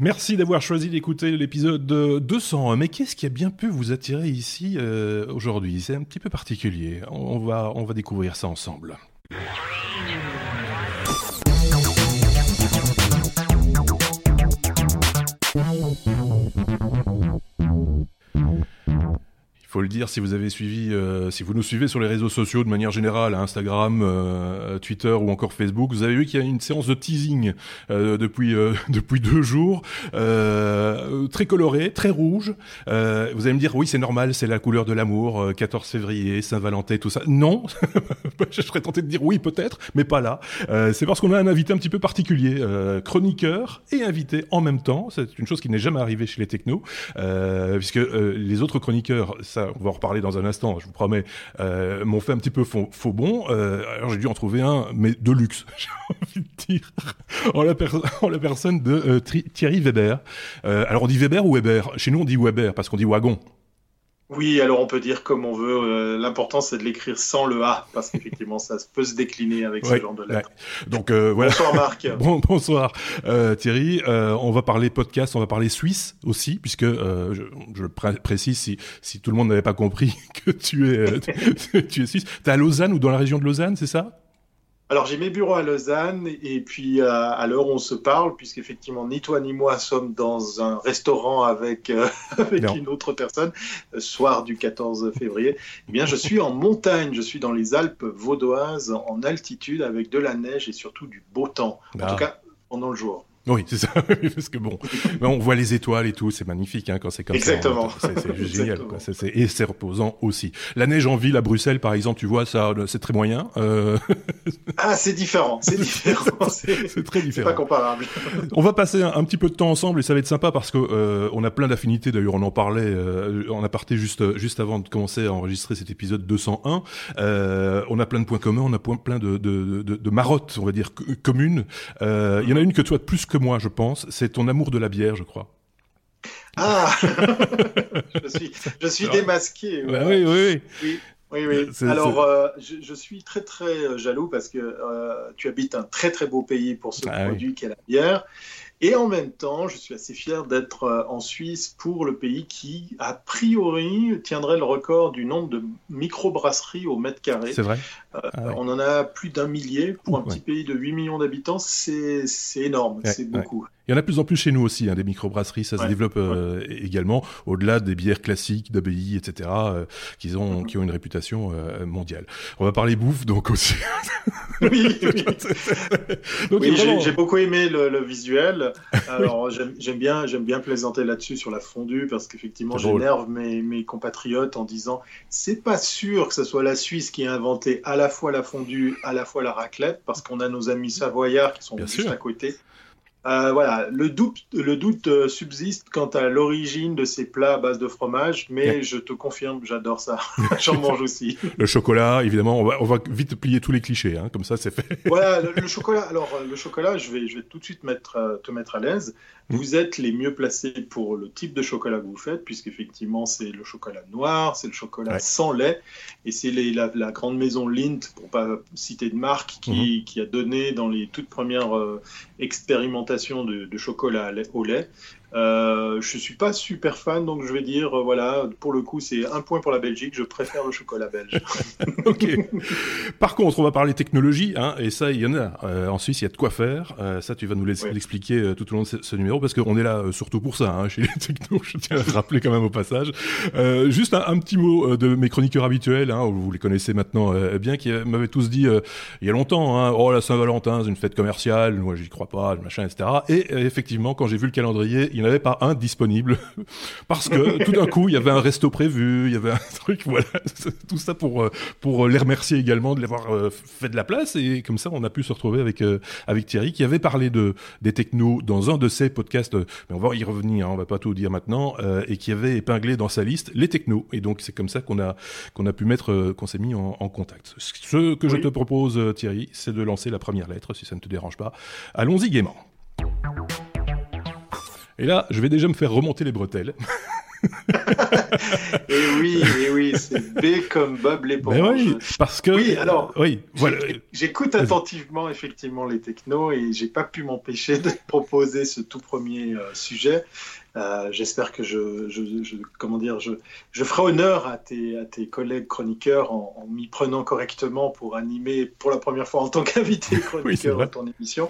Merci d'avoir choisi d'écouter l'épisode 200. Mais qu'est-ce qui a bien pu vous attirer ici euh, aujourd'hui? C'est un petit peu particulier. On va, on va découvrir ça ensemble. Faut le dire si vous avez suivi, euh, si vous nous suivez sur les réseaux sociaux de manière générale, Instagram, euh, Twitter ou encore Facebook, vous avez vu qu'il y a une séance de teasing euh, depuis depuis deux jours, très coloré, très rouge. vous allez me dire oui c'est normal, c'est la couleur de l'amour, 14 février, Saint-Valentin, tout ça. Non, je serais tenté de dire oui peut-être, mais pas là. c'est parce qu'on a un invité un petit peu particulier, chroniqueur et invité en même temps. C'est une chose qui n'est jamais arrivée chez les technos, puisque les autres chroniqueurs ça on va en reparler dans un instant, je vous promets, euh, m'ont fait un petit peu faux, bon. Euh, alors j'ai dû en trouver un, mais de luxe, j'ai envie de dire, en la, la personne de euh, Thierry Weber. alors on dit Weber ou Weber? Chez nous on dit Weber parce qu'on dit wagon. Oui, alors on peut dire comme on veut. Euh, l'important, c'est de l'écrire sans le A, parce qu'effectivement, ça peut se décliner avec ce genre de lettres. Donc euh, voilà. Bonsoir Marc. bon, bonsoir euh, Thierry. on va parler podcast, on va parler Suisse aussi, puisque je, je, précise si, si tout le monde n'avait pas compris que tu es tu es suisse. T'es à Lausanne ou dans la région de Lausanne, c'est ça? Alors j'ai mes bureaux à Lausanne et puis euh, à l'heure où on se parle, puisqu'effectivement ni toi ni moi sommes dans un restaurant avec, euh, avec une autre personne, euh, soir du 14 février, eh bien je suis en montagne, je suis dans les Alpes vaudoises en altitude avec de la neige et surtout du beau temps, en ah. tout cas pendant le jour. Oui, c'est ça. Parce que bon, on voit les étoiles et tout, c'est magnifique hein, quand c'est comme Exactement. ça. C'est juste génial. Quoi. et c'est reposant aussi. La neige en ville à Bruxelles, par exemple, tu vois, ça, c'est très moyen. Euh... Ah, c'est différent. C'est différent. C'est très différent. pas comparable. on va passer un, petit peu de temps ensemble et ça va être sympa parce que euh, on a plein d'affinités. D'ailleurs, on en parlait euh, en aparté juste juste avant de commencer à enregistrer cet épisode 201. Euh, on a plein de points communs, on a plein de de, de, de marottes, on va dire communes. Euh, il y en a une que toi plus que moi, je pense, c'est ton amour de la bière, je crois. Ah Je suis, je suis démasqué. Bah oui, oui, oui. Oui, oui. Alors, euh, je, suis très, très euh, jaloux parce que euh, tu habites un très, très beau pays pour ce ah produit qu'est la bière. Et en même temps, je suis assez fier d'être en Suisse pour le pays qui, a priori, tiendrait le record du nombre de microbrasseries au mètre carré. C'est vrai. Ah on en a plus d'un millier. Pour un petit pays de 8 millions d'habitants, c'est énorme, c'est beaucoup. Il y en a de plus en plus chez nous aussi, hein, des microbrasseries, ça se développe euh, également, au-delà des bières classiques d'abbaye, etc., euh, qui, ont, mhm. qui ont une réputation euh, mondiale. On va parler bouffe, donc aussi. oui, oui. oui j'ai beaucoup aimé le, le visuel. Alors, j'aime bien, j'aime bien plaisanter là-dessus sur la fondue, parce qu'effectivement, j'énerve mes, mes compatriotes en disant, c'est pas sûr que ce soit la Suisse qui a inventé à la fois la fondue, à la fois la raclette, parce qu'on a nos amis savoyards qui sont juste à côté. Euh, voilà, le doute, le doute euh, subsiste quant à l'origine de ces plats à base de fromage, mais je te confirme, j'adore ça. J'en mange aussi. Le chocolat, évidemment, on va, on va vite plier tous les clichés, hein, comme ça c'est fait. voilà, le, chocolat. Alors, euh, le chocolat, je vais, je vais tout de suite mettre, te mettre à l'aise. Vous êtes les mieux placés pour le type de chocolat que vous faites, puisqu'effectivement, c'est le chocolat noir, c'est le chocolat sans lait, et c'est la, la, grande maison Lindt, pour pas citer de marque, qui, qui a donné dans les toutes premières expérimentations de, chocolat au lait. Euh, je suis pas super fan, donc je vais dire, euh, voilà, pour le coup, c'est un point pour la Belgique. Je préfère le chocolat belge. ok. Par contre, on va parler technologie, hein, et ça, il y en a. Euh, en Suisse, il y a de quoi faire. Euh, ça, tu vas nous l'expliquer euh, tout au long de ce, numéro, parce qu'on est là surtout pour ça, hein, chez les technos. Je tiens à le rappeler quand même au passage. juste un, petit mot de mes chroniqueurs habituels, hein, vous les connaissez maintenant bien, qui m'avaient tous dit il y a longtemps, hein, oh la Saint-Valentin, c'est une fête commerciale, moi j'y crois pas, machin, etc. Et effectivement, quand j'ai vu le calendrier, il n'y en avait pas un disponible parce que tout d'un coup il y avait un resto prévu, il y avait un truc, voilà, tout ça pour euh, pour les remercier également de l'avoir euh, fait de la place et comme ça on a pu se retrouver avec euh, avec Thierry qui avait parlé de des technos dans un de ses podcasts, mais on va y revenir, hein, on va pas tout dire maintenant, et qui avait épinglé dans sa liste les technos et donc c'est comme ça qu'on a qu'on a pu mettre qu'on s'est mis en, contact. Ce que je te propose Thierry, c'est de lancer la première lettre si ça ne te dérange pas. Allons-y gaiement. Et là, je vais déjà me faire remonter les bretelles. et oui, et oui, c'est B comme Bob l'éponge. Oui, parce que. Oui, alors. Oui, voilà. J'écoute attentivement effectivement les technos et j'ai pas pu m'empêcher de proposer ce tout premier euh, sujet. Euh, j'espère que je, je, comment dire, je, je ferai honneur à tes, à tes collègues chroniqueurs en, m'y prenant correctement pour animer pour la première fois en tant qu'invité chroniqueur dans ton émission.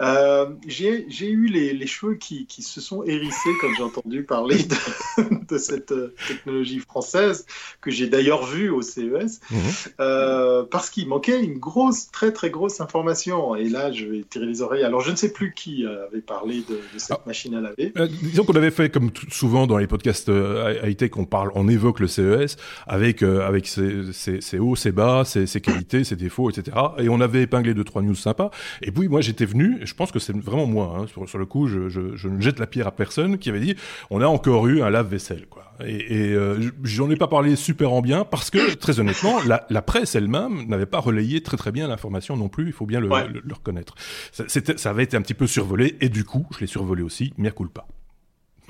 Euh, j'ai eu les, les cheveux qui, qui, se sont hérissés quand j'ai entendu parler de, de, cette euh, technologie française que j'ai d'ailleurs vue au CES mhm. euh, parce qu'il manquait une grosse, très très grosse information. Et là, je vais tirer les oreilles. Alors, je ne sais plus qui avait parlé de, cette ah. machine à laver. disons on avait fait comme souvent dans les podcasts euh, high-tech, on parle, on évoque le CES avec euh, avec ses, ses, hauts, ses bas, ses, ses, qualités, ses défauts, etc. Et on avait épinglé deux trois news sympas. Et puis moi j'étais venu, et je pense que c'est vraiment moi, hein, sur, sur, le coup, je, je, je, ne jette la pierre à personne, qui avait dit, on a encore eu un lave-vaisselle, quoi. Et, et euh, j'en ai pas parlé super en bien parce que très honnêtement, la, la presse elle-même n'avait pas relayé très très bien l'information non plus. Il faut bien le, le, reconnaître. Ça, ça avait été un petit peu survolé et du coup, je l'ai survolé aussi, mea culpa.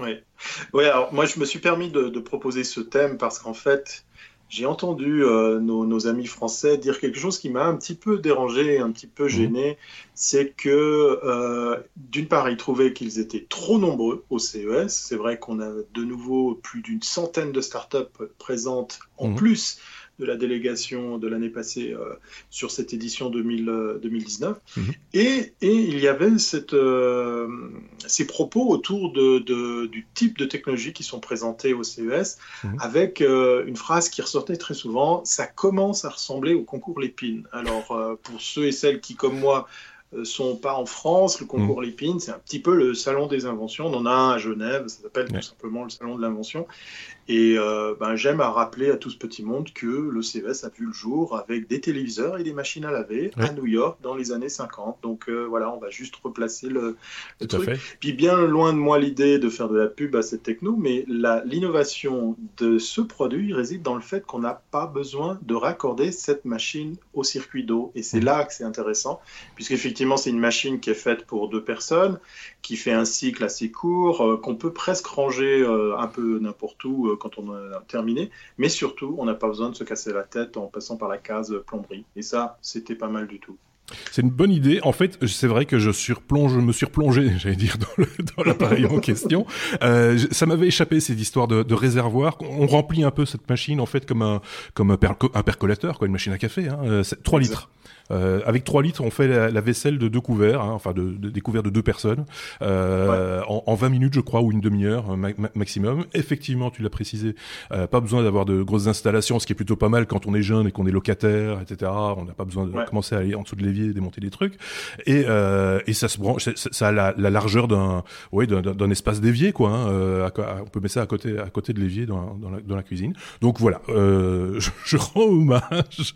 Oui. Alors moi je me suis permis de, proposer ce thème parce qu'en fait, j'ai entendu euh, nos, amis français dire quelque chose qui m'a un petit peu dérangé, un petit peu mhm. gêné. C'est que, euh, d'une part, ils trouvaient qu'ils étaient trop nombreux au CES. C'est vrai qu'on a de nouveau plus d'une centaine de startups présentes en mhm. plus de la délégation de l'année passée euh, sur cette édition 2000, 2019. Euh, mhm. Et, et, il y avait cette, euh, ces propos autour de, de, du type de technologies qui sont présentées au CES, mhm. avec une phrase qui ressortait très souvent, ça commence à ressembler au concours Lépine. Alors, pour ceux et celles qui, comme moi, sont pas en France. Le concours mmh. Lépine, c'est un petit peu le salon des inventions. On en a un à Genève, ça s'appelle tout simplement le salon de l'invention. Et euh, ben, j'aime à rappeler à tout ce petit monde que le CES a vu le jour avec des téléviseurs et des machines à laver à New York dans les années 50. Donc euh, voilà, on va juste replacer le, truc. Puis bien loin de moi l'idée de faire de la pub à cette techno, mais l'innovation de ce produit réside dans le fait qu'on n'a pas besoin de raccorder cette machine au circuit d'eau. Et c'est mmh. là que c'est intéressant, puisqu'effectivement c'est une machine qui est faite pour deux personnes, qui fait un cycle assez court, euh, qu'on peut presque ranger un peu n'importe où euh, quand on a terminé, mais surtout, on n'a pas besoin de se casser la tête en passant par la case plomberie. Et ça, c'était pas mal du tout. C'est une bonne idée. En fait, c'est vrai que je surplonge, je me suis replongé, j'allais dire, dans l'appareil en question. Euh, ça m'avait échappé cette histoire de, de, réservoir. On remplit un peu cette machine en fait comme un comme un, percolateur, quoi, une machine à café. Hein. 3 euh, litres. Euh, avec 3 litres, on fait la, vaisselle de deux couverts, hein, enfin de, des couverts de deux personnes, euh, en, en, 20 minutes, je crois, ou une demi-heure maximum. Effectivement, tu l'as précisé, euh, pas besoin d'avoir de grosses installations, ce qui est plutôt pas mal quand on est jeune et qu'on est locataire, etc. On n'a pas besoin de commencer à aller en dessous de l'évier, démonter des trucs. Et, euh, et ça se branche, ça a la, la largeur d'un, ouais, d'un espace d'évier, quoi. Hein, euh, on peut mettre ça à côté, à côté de l'évier dans, dans, la, dans la cuisine. Donc voilà, euh, je, je rends hommage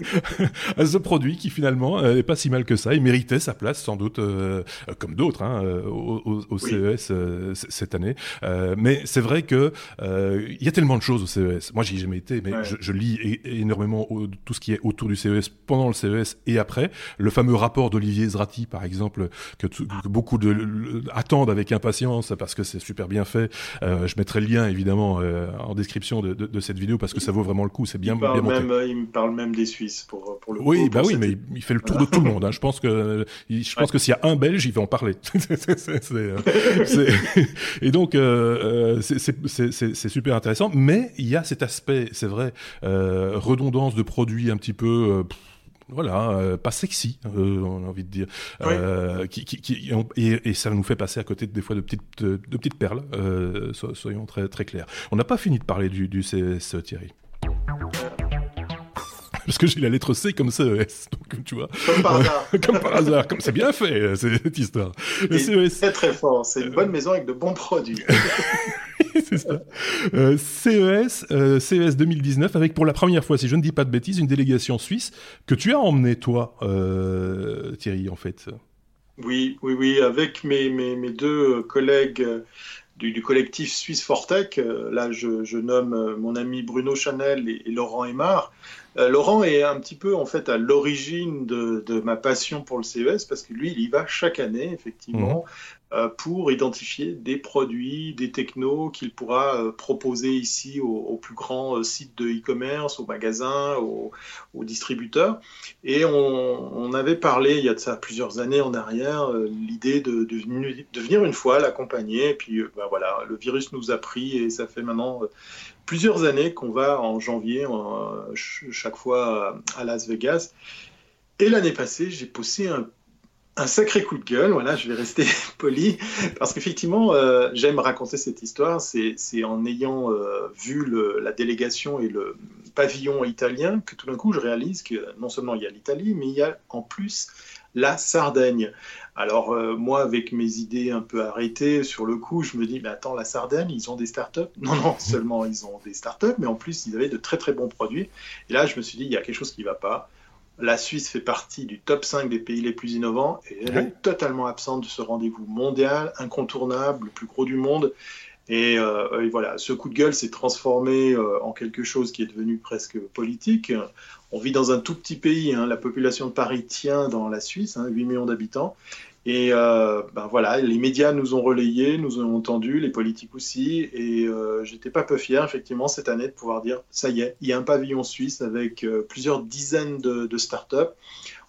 à ce produit qui finalement n'est euh, pas si mal que ça. Il méritait sa place sans doute, euh, comme d'autres, hein, euh, au, au, CES cette année. mais c'est vrai que il y a tellement de choses au CES. Moi, j'y ai jamais été, mais je, je, lis énormément tout ce qui est autour du CES pendant le CES et après. Le fameux rapport d'Olivier Zrati, par exemple, que, beaucoup de, attendent avec impatience parce que c'est super bien fait. je mettrai le lien évidemment en description de, de, de, cette vidéo parce que ça vaut vraiment le coup. C'est bien, bien monté. Même, il me parle même des Suisses pour, pour le oui, bah oui, mais il fait le tour de tout le monde. Hein. Je pense que je pense que s'il y a un Belge, il va en parler. Euh, et donc euh, euh c'est super intéressant, mais il y a cet aspect, c'est vrai, euh, redondance de produits un petit peu. Euh, voilà, pas sexy, on a envie de dire, qui, qui, qui et, et, ça nous fait passer à côté des fois de petites de, petites perles. soyons très très clairs. On n'a pas fini de parler du, du CS Thierry parce que j'ai la lettre C comme CES. Donc, tu vois. Comme par hasard. comme par hasard. Comme c'est bien fait, euh, cette histoire. Le CES. Très, très fort. C'est une bonne maison avec de bons produits. c'est ça. Euh, CES, euh, CES 2019, avec pour la première fois, si je ne dis pas de bêtises, une délégation suisse que tu as emmenée, toi, euh, Thierry, en fait. Oui, oui, oui, avec mes, mes, mes deux collègues du, du, collectif Suisse Fortech. Là, je, je, nomme mon ami Bruno Chanel et, et Laurent Aymar. Euh, Laurent est un petit peu en fait à l'origine de, ma passion pour le CES parce que lui, il y va chaque année, effectivement. euh, pour identifier des produits, des technos qu'il pourra euh, proposer ici aux, plus grands sites de e-commerce, aux magasins, aux, distributeurs. Et on, avait parlé il y a de ça plusieurs années en arrière, l'idée de, de, venir une fois l'accompagner. Et puis ben voilà, le virus nous a pris et ça fait maintenant plusieurs années qu'on va en janvier chaque fois à Las Vegas. Et l'année passée, j'ai poussé un un sacré coup de gueule, voilà, je vais rester poli, parce qu'effectivement, euh, j'aime raconter cette histoire, c'est en ayant euh, vu la délégation et le pavillon italien que tout d'un coup je réalise que non seulement il y a l'Italie, mais il y a en plus la Sardaigne. Alors euh, moi, avec mes idées un peu arrêtées sur le coup, je me dis, mais attends, la Sardaigne, ils ont des startups Non, non, seulement ils ont des startups, mais en plus, ils avaient de très très bons produits. Et là, je me suis dit, il y a quelque chose qui ne va pas la Suisse fait partie du top 5 des pays les plus innovants et elle est totalement absente de ce rendez-vous mondial, incontournable, le plus gros du monde. Et, euh, voilà, ce coup de gueule s'est transformé euh, en quelque chose qui est devenu presque politique. On vit dans un tout petit pays, hein. la population de Paris tient dans la Suisse, 8 hein, millions d'habitants, et euh, ben voilà, les médias nous ont relayés, nous ont entendus, les politiques aussi. Et euh, j'étais pas peu fier, effectivement, cette année de pouvoir dire ça y est, il y a un pavillon suisse avec euh, plusieurs dizaines de, de startups.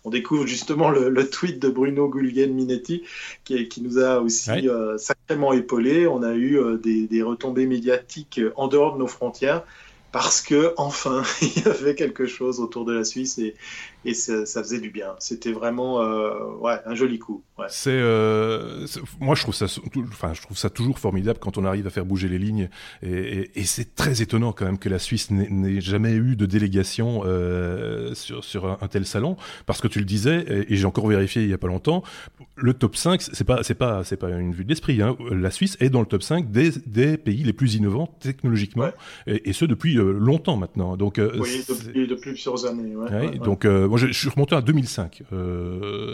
On découvre justement le, tweet de Bruno Guglielminetti qui, qui nous a aussi euh, sacrément épaulé. On a eu euh, des, des retombées médiatiques en dehors de nos frontières parce que enfin il y avait quelque chose autour de la Suisse et, et ça, faisait du bien. C'était vraiment euh, ouais, un joli coup. Ouais. Euh, c'est moi je trouve ça enfin je trouve ça toujours formidable quand on arrive à faire bouger les lignes et, et, et c'est très étonnant quand même que la Suisse n'ait jamais eu de délégation euh, sur, sur un, tel salon parce que tu le disais et, j'ai encore vérifié il y a pas longtemps le top 5 c'est pas c'est pas c'est pas une vue de l'esprit hein. la Suisse est dans le top 5 des, des pays les plus innovants technologiquement et, et, ce depuis euh, longtemps maintenant donc euh, oui depuis, depuis plusieurs années ouais, donc moi je, suis remonté à 2005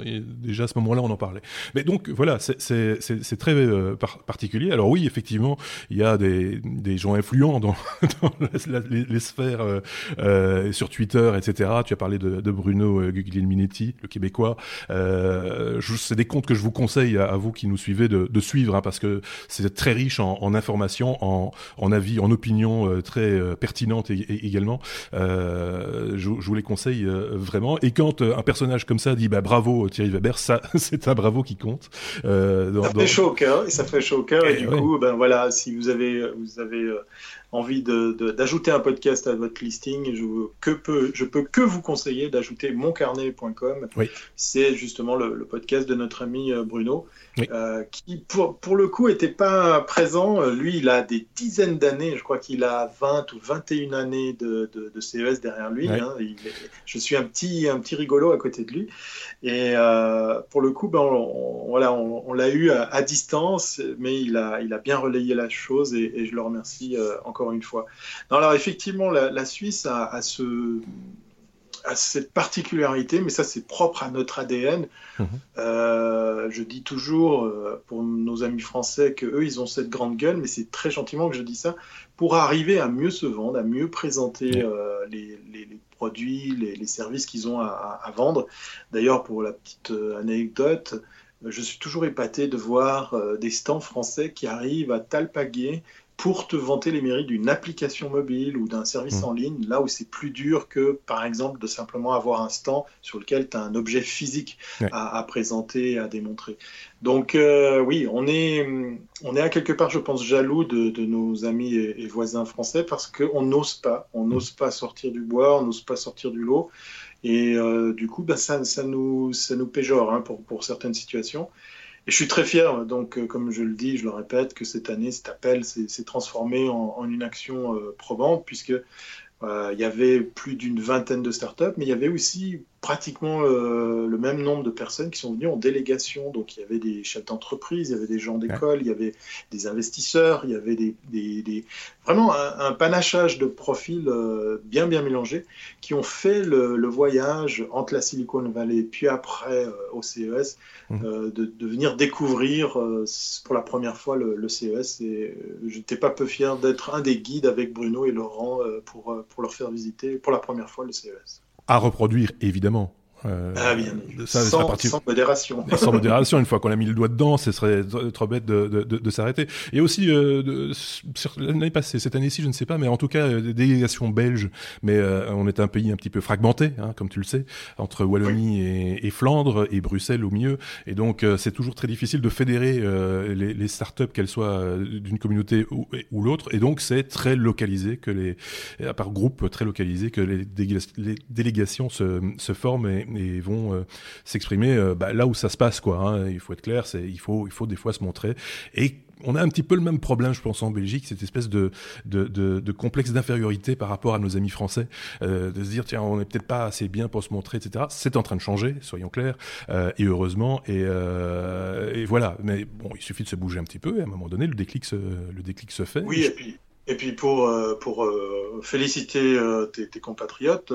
et déjà à ce moment-là on en parlait mais donc voilà, c'est très euh, particulier. Alors oui, effectivement, il y a des, des gens influents dans, dans les, sphères euh, euh, sur Twitter, etc. Tu as parlé de, de Bruno Guglielminetti, le Québécois. c'est des comptes que je vous conseille à, vous qui nous suivez de, de suivre, hein, parce que c'est très riche en, en informations, en, en, avis, en opinions très pertinentes également. Je, je, vous les conseille vraiment. Et quand un personnage comme ça dit bah, bravo Thierry Weber, ça c'est un bravo qui compte. Euh, ça fait chaud au cœur, et ça fait chaud au cœur, et, du coup, ben voilà, si vous avez, vous avez euh, envie d'ajouter un podcast à votre listing, je, que peux, je peux que vous conseiller d'ajouter moncarnet.com. C'est justement le, podcast de notre ami euh, Bruno, euh, qui pour, pour, le coup n'était pas présent. Lui, il a des dizaines d'années, je crois qu'il a 20 ou 21 années de, de, CES derrière lui. Hein. je suis un petit, un petit rigolo à côté de lui. Et euh, pour le coup, ben, on, voilà, on, l'a eu à, distance, mais il a, il a bien relayé la chose et, et je le remercie encore une fois. alors effectivement, la, Suisse a, ce, cette particularité, mais ça c'est propre à notre ADN. Mhm. Euh, je dis toujours euh, pour nos amis français que eux ils ont cette grande gueule, mais c'est très gentiment que je dis ça pour arriver à mieux se vendre, à mieux présenter euh, les, produits, les, services qu'ils ont à, à vendre. D'ailleurs, pour la petite anecdote, je suis toujours épaté de voir des stands français qui arrivent à talpaguer pour te vanter les mérites d'une application mobile ou d'un service mmh. en ligne, là où c'est plus dur que, par exemple, de simplement avoir un stand sur lequel tu as un objet physique à, présenter, à démontrer. Donc euh, oui, on est, on est à quelque part, je pense, jaloux de, nos amis et, voisins français parce qu'on n'ose pas, on mmh. n'ose pas sortir du bois, on n'ose pas sortir du lot. Et euh, du coup, bah, ça, ça, nous, ça nous péjore hein, pour, pour certaines situations. Et je suis très fier, donc, euh, comme je le dis, je le répète, que cette année, cet appel s'est transformé en, une action euh, probante, puisque euh, y avait plus d'une vingtaine de startups, mais il y avait aussi pratiquement euh, le même nombre de personnes qui sont venues en délégation. Donc il y avait des chefs d'entreprise, il y avait des gens d'école, il y avait des investisseurs, il y avait des, des, vraiment un, panachage de profils euh, bien bien mélangés qui ont fait le, voyage entre la Silicon Valley puis après euh, au CES mmh. de, de, venir découvrir pour la première fois le, le CES. Et je n'étais pas peu fier d'être un des guides avec Bruno et Laurent pour, pour leur faire visiter pour la première fois le CES à reproduire évidemment. Ah bien, ça, sans, sans, modération. Sans modération, une fois qu'on a mis le doigt dedans, ce serait trop bête de, de, de, s'arrêter. Et aussi, l'année passée, cette année-ci, je ne sais pas, mais en tout cas, des délégations belges, mais on est un pays un petit peu fragmenté, hein, comme tu le sais, entre Wallonie et, et, Flandre et Bruxelles au milieu, et donc c'est toujours très difficile de fédérer les, les startups, qu'elles soient d'une communauté ou, ou l'autre, et donc c'est très localisé que les, par groupe très localisé que les, délégations se, se forment. Et, et vont euh, s'exprimer euh, bah, là où ça se passe, quoi. Hein. Il faut être clair, c'est il faut il faut des fois se montrer et on a un petit peu le même problème, je pense, en Belgique, cette espèce de, de, de, de complexe d'infériorité par rapport à nos amis français, euh, de se dire, tiens, on n'est peut-être pas assez bien pour se montrer, etc. C'est en train de changer, soyons clairs, euh, et heureusement, et, euh, et, voilà. Mais bon, il suffit de se bouger un petit peu, et à un moment donné, le déclic se, le déclic se fait. Oui, et puis et puis pour, euh, pour euh, féliciter euh, tes, tes, compatriotes,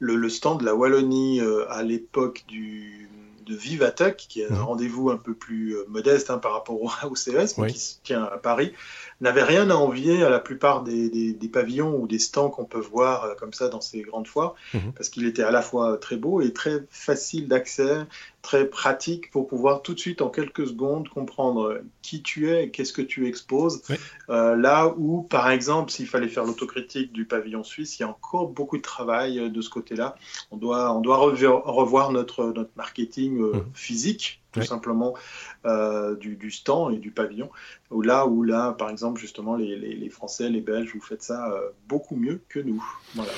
le, le, stand de la Wallonie à l'époque du, de Vivatech, qui est un mhm. rendez-vous un peu plus modeste hein, par rapport au, au CES, mais qui se tient à Paris, n'avait rien à envier à la plupart des, des, des pavillons ou des stands qu'on peut voir comme ça dans ces grandes foires, mhm. parce qu'il était à la fois très beau et très facile d'accès, très pratique pour pouvoir tout de suite, en quelques secondes, comprendre qui tu es et qu'est-ce que tu exposes. Euh, là où, par exemple, s'il fallait faire l'autocritique du pavillon suisse, il y a encore beaucoup de travail euh, de ce côté-là. On doit, on doit revoir notre, notre marketing euh, mmh. physique, tout simplement, euh, du, du, stand et du pavillon. Où là, où là, par exemple, justement, les, les, les Français, les Belges, vous faites ça beaucoup mieux que nous. Voilà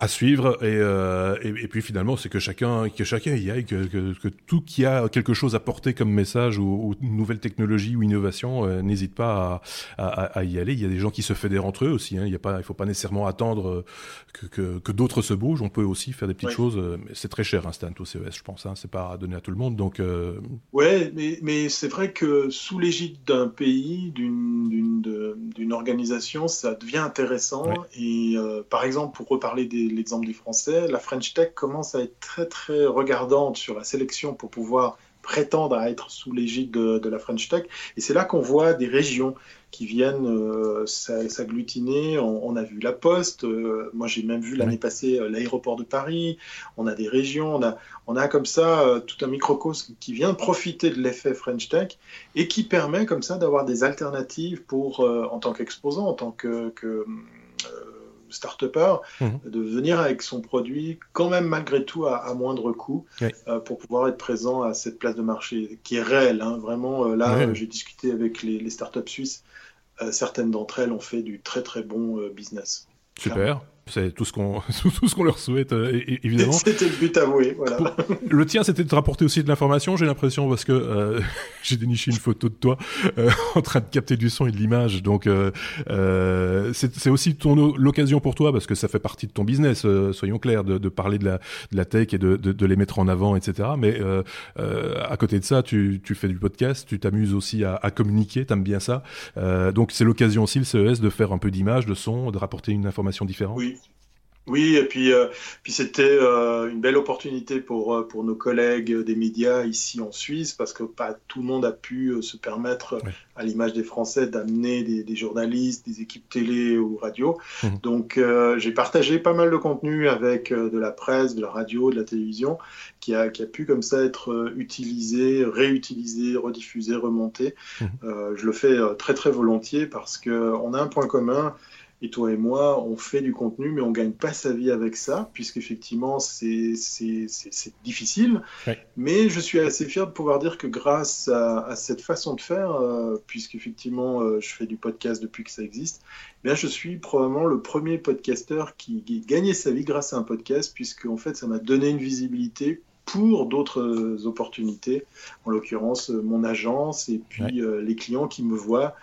à suivre et, euh, et, et, puis finalement c'est que chacun que chacun y aille que, que, que, tout qui a quelque chose à porter comme message ou, ou nouvelle technologie ou innovation euh, n'hésite pas à, à, à, y aller il y a des gens qui se fédèrent entre eux aussi hein. il y a pas il faut pas nécessairement attendre euh, que, que, que d'autres se bougent on peut aussi faire des petites choses euh, mais c'est très cher un stand au CES je pense hein. c'est pas donné à tout le monde donc euh... ouais mais, mais c'est vrai que sous l'égide d'un pays d'une d'une organisation ça devient intéressant ouais. et par exemple pour reparler des l'exemple des Français, la French Tech commence à être très très regardante sur la sélection pour pouvoir prétendre à être sous l'égide de, de, la French Tech. Et c'est là qu'on voit des régions qui viennent euh, s'agglutiner. On, on, a vu la Poste, euh, moi j'ai même vu l'année passée euh, l'aéroport de Paris, on a des régions, on a, on a comme ça tout un microcosme qui vient profiter de l'effet French Tech et qui permet comme ça d'avoir des alternatives pour, en tant qu'exposant, en tant que, que start-upper, mmh. de venir avec son produit quand même malgré tout à, à moindre coût oui. euh, pour pouvoir être présent à cette place de marché qui est réelle. Hein. Vraiment, euh, là, oui. j'ai discuté avec les, les startups suisses. Euh, certaines d'entre elles ont fait du très très bon euh, business. Super. C'est tout ce qu'on tout ce qu'on leur souhaite euh, évidemment. C'était le but avoué, voilà. Le tien, c'était de te rapporter aussi de l'information. J'ai l'impression parce que euh, j'ai déniché une photo de toi euh, en train de capter du son et de l'image. Donc euh, euh, c'est aussi ton l'occasion pour toi parce que ça fait partie de ton business. Euh, soyons clairs, de, de, parler de la de la tech et de, de, de les mettre en avant, etc. Mais à côté de ça, tu, tu fais du podcast, tu t'amuses aussi à, à communiquer. T'aimes bien ça. donc c'est l'occasion aussi le CES de faire un peu d'image, de son, de rapporter une information différente. Oui. Oui, et puis, euh, puis c'était euh, une belle opportunité pour, euh, pour nos collègues des médias ici en Suisse, parce que pas tout le monde a pu euh, se permettre, à l'image des Français, d'amener des, des, journalistes, des équipes télé ou radio. Mmh. Donc euh, j'ai partagé pas mal de contenu avec de la presse, de la radio, de la télévision, qui a, qui a pu comme ça être utilisé, réutilisé, rediffusé, remonté. Mmh. je le fais très très volontiers parce qu'on a un point commun et toi et moi, on fait du contenu, mais on gagne pas sa vie avec ça, puisqu'effectivement, c'est difficile. Ouais. Mais je suis assez fier de pouvoir dire que grâce à, à cette façon de faire, euh, puisqu'effectivement, euh, je fais du podcast depuis que ça existe, eh bien, je suis probablement le premier podcasteur qui, qui gagnait sa vie grâce à un podcast, puisque en fait, ça m'a donné une visibilité pour d'autres opportunités, en l'occurrence mon agence et puis ouais. euh, les clients qui me voient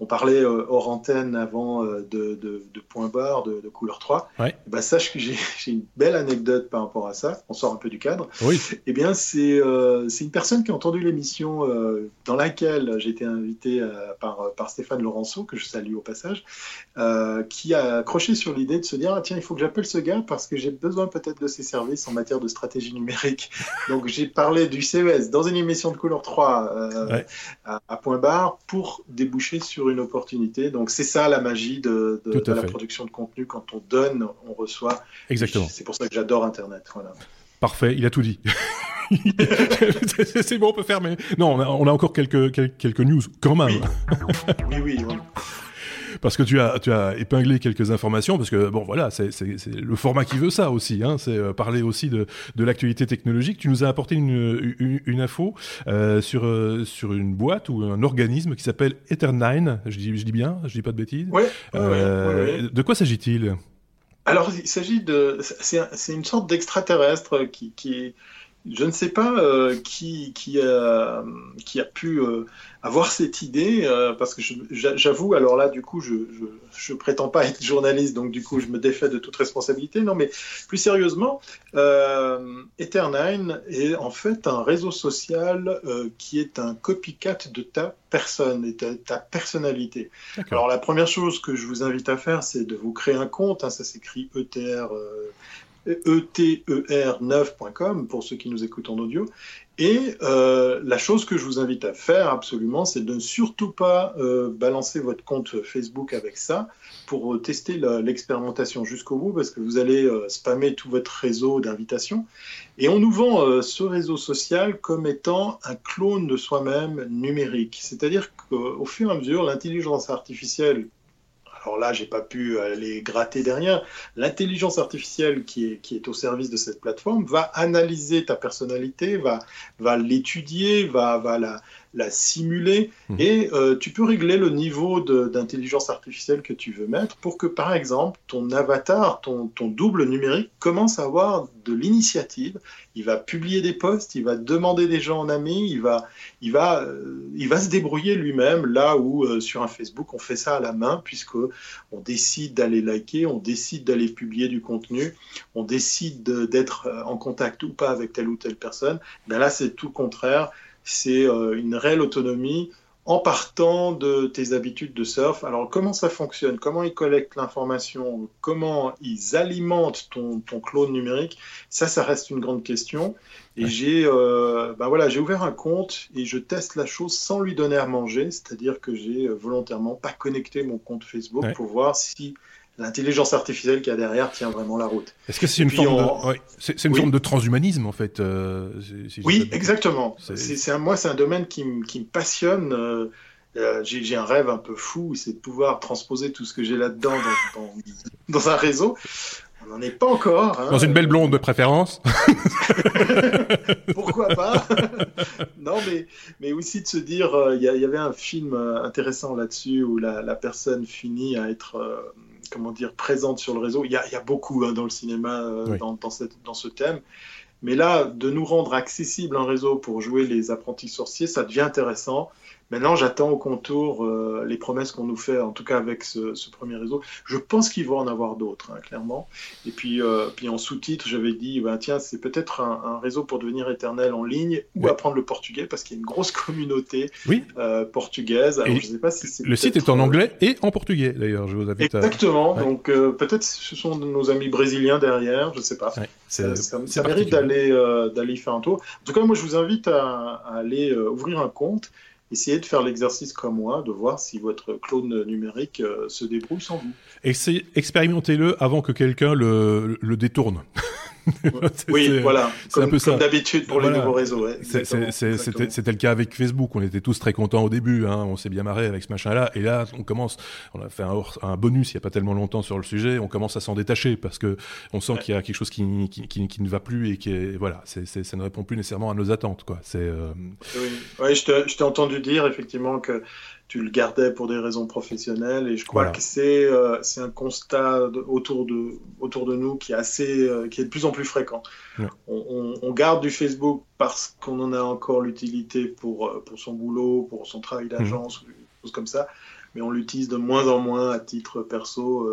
on parlait euh, hors antenne avant euh, de, de, de, point barre, de, de couleur 3. Ouais. Bah, sache que j'ai une belle anecdote par rapport à ça. On sort un peu du cadre. Oui. Eh bien, c'est euh, une personne qui a entendu l'émission euh, dans laquelle j'ai été invité par, par Stéphane Laurenceau, que je salue au passage, qui a accroché sur l'idée de se dire ah, tiens, il faut que j'appelle ce gars parce que j'ai besoin peut-être de ses services en matière de stratégie numérique. Donc, j'ai parlé du CES dans une émission de couleur 3 ouais. à, à point barre pour déboucher sur une opportunité. Donc c'est ça la magie de, de, de la production de contenu. Quand on donne, on reçoit. Exactement. C'est pour ça que j'adore Internet. Voilà. Parfait, il a tout dit. c'est bon, on peut faire, mais non, on a, encore quelques, quelques, news quand même. oui, oui. oui parce que tu as, tu as épinglé quelques informations, parce que bon voilà, c'est le format qui veut ça aussi, hein, c'est euh, parler aussi de, de l'actualité technologique. Tu nous as apporté une, une, info euh, sur, euh, sur une boîte ou un organisme qui s'appelle Ether9, je dis, je dis bien, je dis pas de bêtises? Ouais, De quoi s'agit-il? Alors, il s'agit de. C'est une sorte d'extraterrestre qui, qui, je ne sais pas euh, qui, qui, a, qui a pu euh, avoir cette idée, euh, parce que j'avoue, alors là, du coup, je, je, prétends pas être journaliste, donc du coup, je me défais de toute responsabilité. Non, mais plus sérieusement, Ether9 est en fait un réseau social qui est un copycat de ta personne et ta, ta personnalité. Alors, la première chose que je vous invite à faire, c'est de vous créer un compte. Hein, ça s'écrit ETR eter9.com pour ceux qui nous écoutent en audio. Et euh, la chose que je vous invite à faire absolument, c'est de ne surtout pas euh, balancer votre compte Facebook avec ça pour euh, tester l'expérimentation jusqu'au bout, parce que vous allez spammer tout votre réseau d'invitations. Et on nous vend ce réseau social comme étant un clone de soi-même numérique. C'est-à-dire qu'au fur et à mesure, l'intelligence artificielle alors là, j'ai pas pu aller gratter derrière. L'intelligence artificielle qui est, au service de cette plateforme va analyser ta personnalité, va, l'étudier, va la, la simuler, mmh. et euh, tu peux régler le niveau d'intelligence artificielle que tu veux mettre pour que, par exemple, ton avatar, ton, ton double numérique commence à avoir de l'initiative. Il va publier des posts, il va demander des gens en ami, il va, il va, euh, il va se débrouiller lui-même là où euh, sur un Facebook on fait ça à la main puisque on décide d'aller liker, on décide d'aller publier du contenu, on décide d'être en contact ou pas avec telle ou telle personne. Ben là c'est tout le contraire c'est euh, une réelle autonomie en partant de tes habitudes de surf. Alors comment ça fonctionne? Comment ils collectent l'information? Comment ils alimentent ton, clone numérique? Ça, ça reste une grande question. Et j'ai euh, ben voilà, ouvert un compte et je teste la chose sans lui donner à manger, c'est-à-dire que j'ai euh, volontairement pas connecté mon compte Facebook pour voir si l'intelligence artificielle qui a derrière tient vraiment la route. Est-ce que c'est une, forme, de... c'est, une forme de transhumanisme en fait euh, Oui, exactement. C'est, un, moi, c'est un domaine qui, me passionne. Euh, euh, j'ai, un rêve un peu fou, c'est de pouvoir transposer tout ce que j'ai là-dedans dans, dans, un réseau. On n'en est pas encore. Hein. Dans une belle blonde de préférence. Pourquoi pas? Non, mais, mais aussi de se dire, il y, y, avait un film intéressant là-dessus où la, la personne finit à être comment dire, présente sur le réseau. Il y a, il y a beaucoup hein, dans le cinéma euh, dans, dans, cette, dans, ce thème. Mais là, de nous rendre accessible un réseau pour jouer les apprentis sorciers, ça devient intéressant. Maintenant, j'attends au contour euh, les promesses qu'on nous fait, en tout cas avec ce, ce premier réseau. Je pense qu'il va en avoir d'autres, hein, clairement. Et puis, euh, puis en sous-titre, j'avais dit, ben, tiens, c'est peut-être un, un, réseau pour devenir éternel en ligne ou apprendre le portugais, parce qu'il y a une grosse communauté oui. euh, portugaise. Alors, je sais pas si c'est le site est en anglais et en portugais, d'ailleurs, je vous invite Exactement. Donc, euh, peut-être ce sont nos amis brésiliens derrière, je sais pas. Ouais, ça, ça, mérite d'aller d'aller y faire un tour. En tout cas, moi, je vous invite à, à aller ouvrir un compte essayez de faire l'exercice comme moi, de voir si votre clone numérique euh, se débrouille sans vous. Expérimentez-le avant que quelqu'un le, le détourne. oui, voilà. Comme, comme d'habitude pour les nouveaux réseaux. C'était le cas avec Facebook. On était tous très contents au début. Hein. On s'est bien marré avec ce machin-là. Et là, on commence. On a fait un, un, bonus il n'y a pas tellement longtemps sur le sujet. On commence à s'en détacher parce que on sent qu'il y a quelque chose qui, qui, qui, qui, ne va plus et qui est voilà. ça ne répond plus nécessairement à nos attentes. Quoi. C'est. Euh... Oui. Ouais, je t'ai entendu dire effectivement que tu le gardais pour des raisons professionnelles et je crois que c'est euh, c'est un constat autour de autour de nous qui est assez euh, qui est de plus en plus fréquent. On, on, garde du Facebook parce qu'on en a encore l'utilité pour euh, pour son boulot, pour son travail d'agence, mmh. ou des choses comme ça, mais on l'utilise de moins en moins à titre perso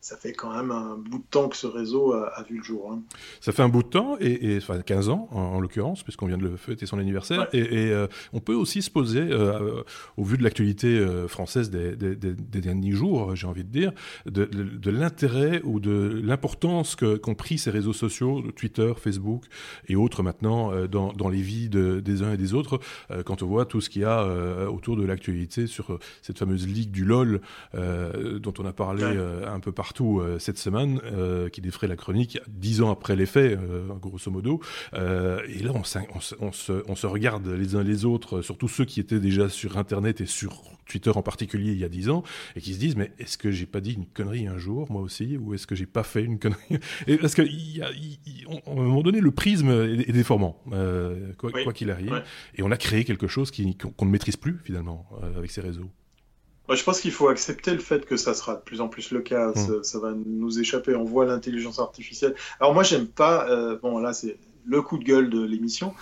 ça fait quand même un bout de temps que ce réseau a, vu le jour. Hein. Ça fait un bout de temps, et, et enfin 15 ans en, l'occurrence, puisqu'on vient de le fêter son anniversaire. Et, et euh, on peut aussi se poser, euh, au vu de l'actualité euh, française des, des, des, des, derniers jours, j'ai envie de dire, de, de, de l'intérêt ou de l'importance qu'ont pris ces réseaux sociaux, Twitter, Facebook et autres maintenant, dans, dans, les vies des uns et des autres, quand on voit tout ce qu'il y a autour de l'actualité sur cette fameuse ligue du LOL dont on a parlé un peu partout partout cette semaine, qui défrait la chronique dix ans après les faits, grosso modo. et là, on, on, se, on, se, regarde les uns les autres, surtout ceux qui étaient déjà sur Internet et sur Twitter en particulier il y a dix ans, et qui se disent mais est-ce que j'ai pas dit une connerie un jour, moi aussi, ou est-ce que j'ai pas fait une connerie? Parce qu'à un moment donné, le prisme est, déformant, quoi qu'il arrive, et on a créé quelque chose qu'on ne maîtrise plus finalement avec ces réseaux je pense qu'il faut accepter le fait que ça sera de plus en plus le cas. Mm. Ça, va nous échapper. On voit l'intelligence artificielle. Alors moi, j'aime pas. Euh, bon, là, c'est le coup de gueule de l'émission.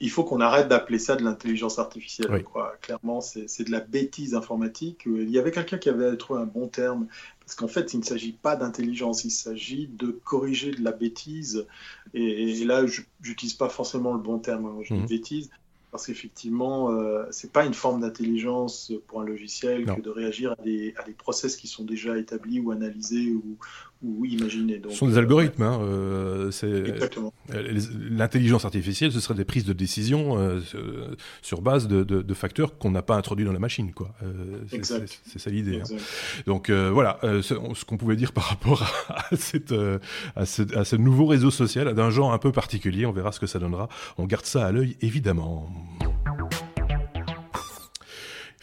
Il faut qu'on arrête d'appeler ça de l'intelligence artificielle. Quoi. Clairement, c'est de la bêtise informatique. Il y avait quelqu'un qui avait trouvé un bon terme. Parce qu'en fait, il ne s'agit pas d'intelligence, il s'agit de corriger de la bêtise. Et, là, je n'utilise pas forcément le bon terme. Hein. Je dis mm. bêtise parce qu'effectivement, euh, c'est pas une forme d'intelligence pour un logiciel que de réagir à des, à des process qui sont déjà établis ou analysés ou, ou imaginés. Ce sont des algorithmes. Hein, euh, Exactement. L'intelligence artificielle, ce serait des prises de décision euh, sur base de, de, de facteurs qu'on n'a pas introduits dans la machine. quoi. Euh, c'est ça l'idée. Hein. Donc euh, voilà, ce, ce qu'on pouvait dire par rapport à, cette, à, ce, à ce nouveau réseau social d'un genre un peu particulier. On verra ce que ça donnera. On garde ça à l'œil, évidemment.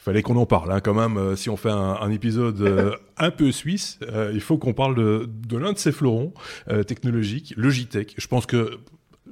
Fallait qu'on en parle, hein, quand même. Euh, si on fait un, épisode euh, un peu suisse, euh, il faut qu'on parle de, de l'un de ces fleurons technologiques, Logitech. Je pense que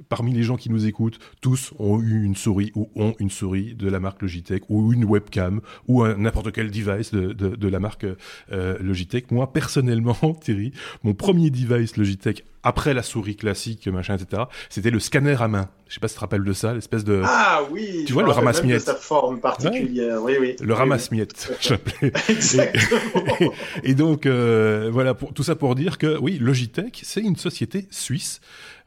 parmi les gens qui nous écoutent, tous ont eu une souris ou ont une souris de la marque Logitech ou une webcam ou n'importe quel device de, de, de la marque euh, Logitech. Moi, personnellement, Thierry, mon premier device Logitech après la souris classique, machin, etc., c'était le scanner à main. Je sais pas si tu te rappelles de ça, l'espèce de... Ah oui Tu vois, le ramasse-miettes. sa forme particulière, oui, oui. Le ramasse-miettes, j'appelais. Exactement. Et, donc, euh, voilà, pour, tout ça pour dire que, oui, Logitech, c'est une société suisse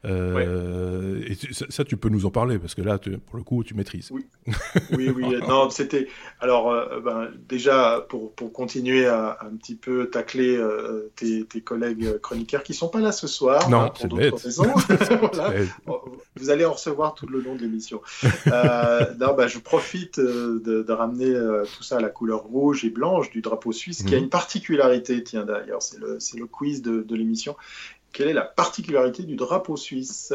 euh, et ça, tu peux nous en parler parce que là, pour le coup, tu maîtrises. Oui, oui, oui. non, c'était. Alors, euh, ben, déjà, pour, pour continuer à, un petit peu tacler euh, tes, tes, collègues chroniqueurs qui sont pas là ce soir. Non, hein, c'est bête. voilà. Vous allez en recevoir tout le long de l'émission. non, ben, je profite de, de ramener tout ça à la couleur rouge et blanche du drapeau suisse, qui a mhm. une particularité, tiens d'ailleurs, c'est le, le quiz de, de l'émission quelle est la particularité du drapeau suisse?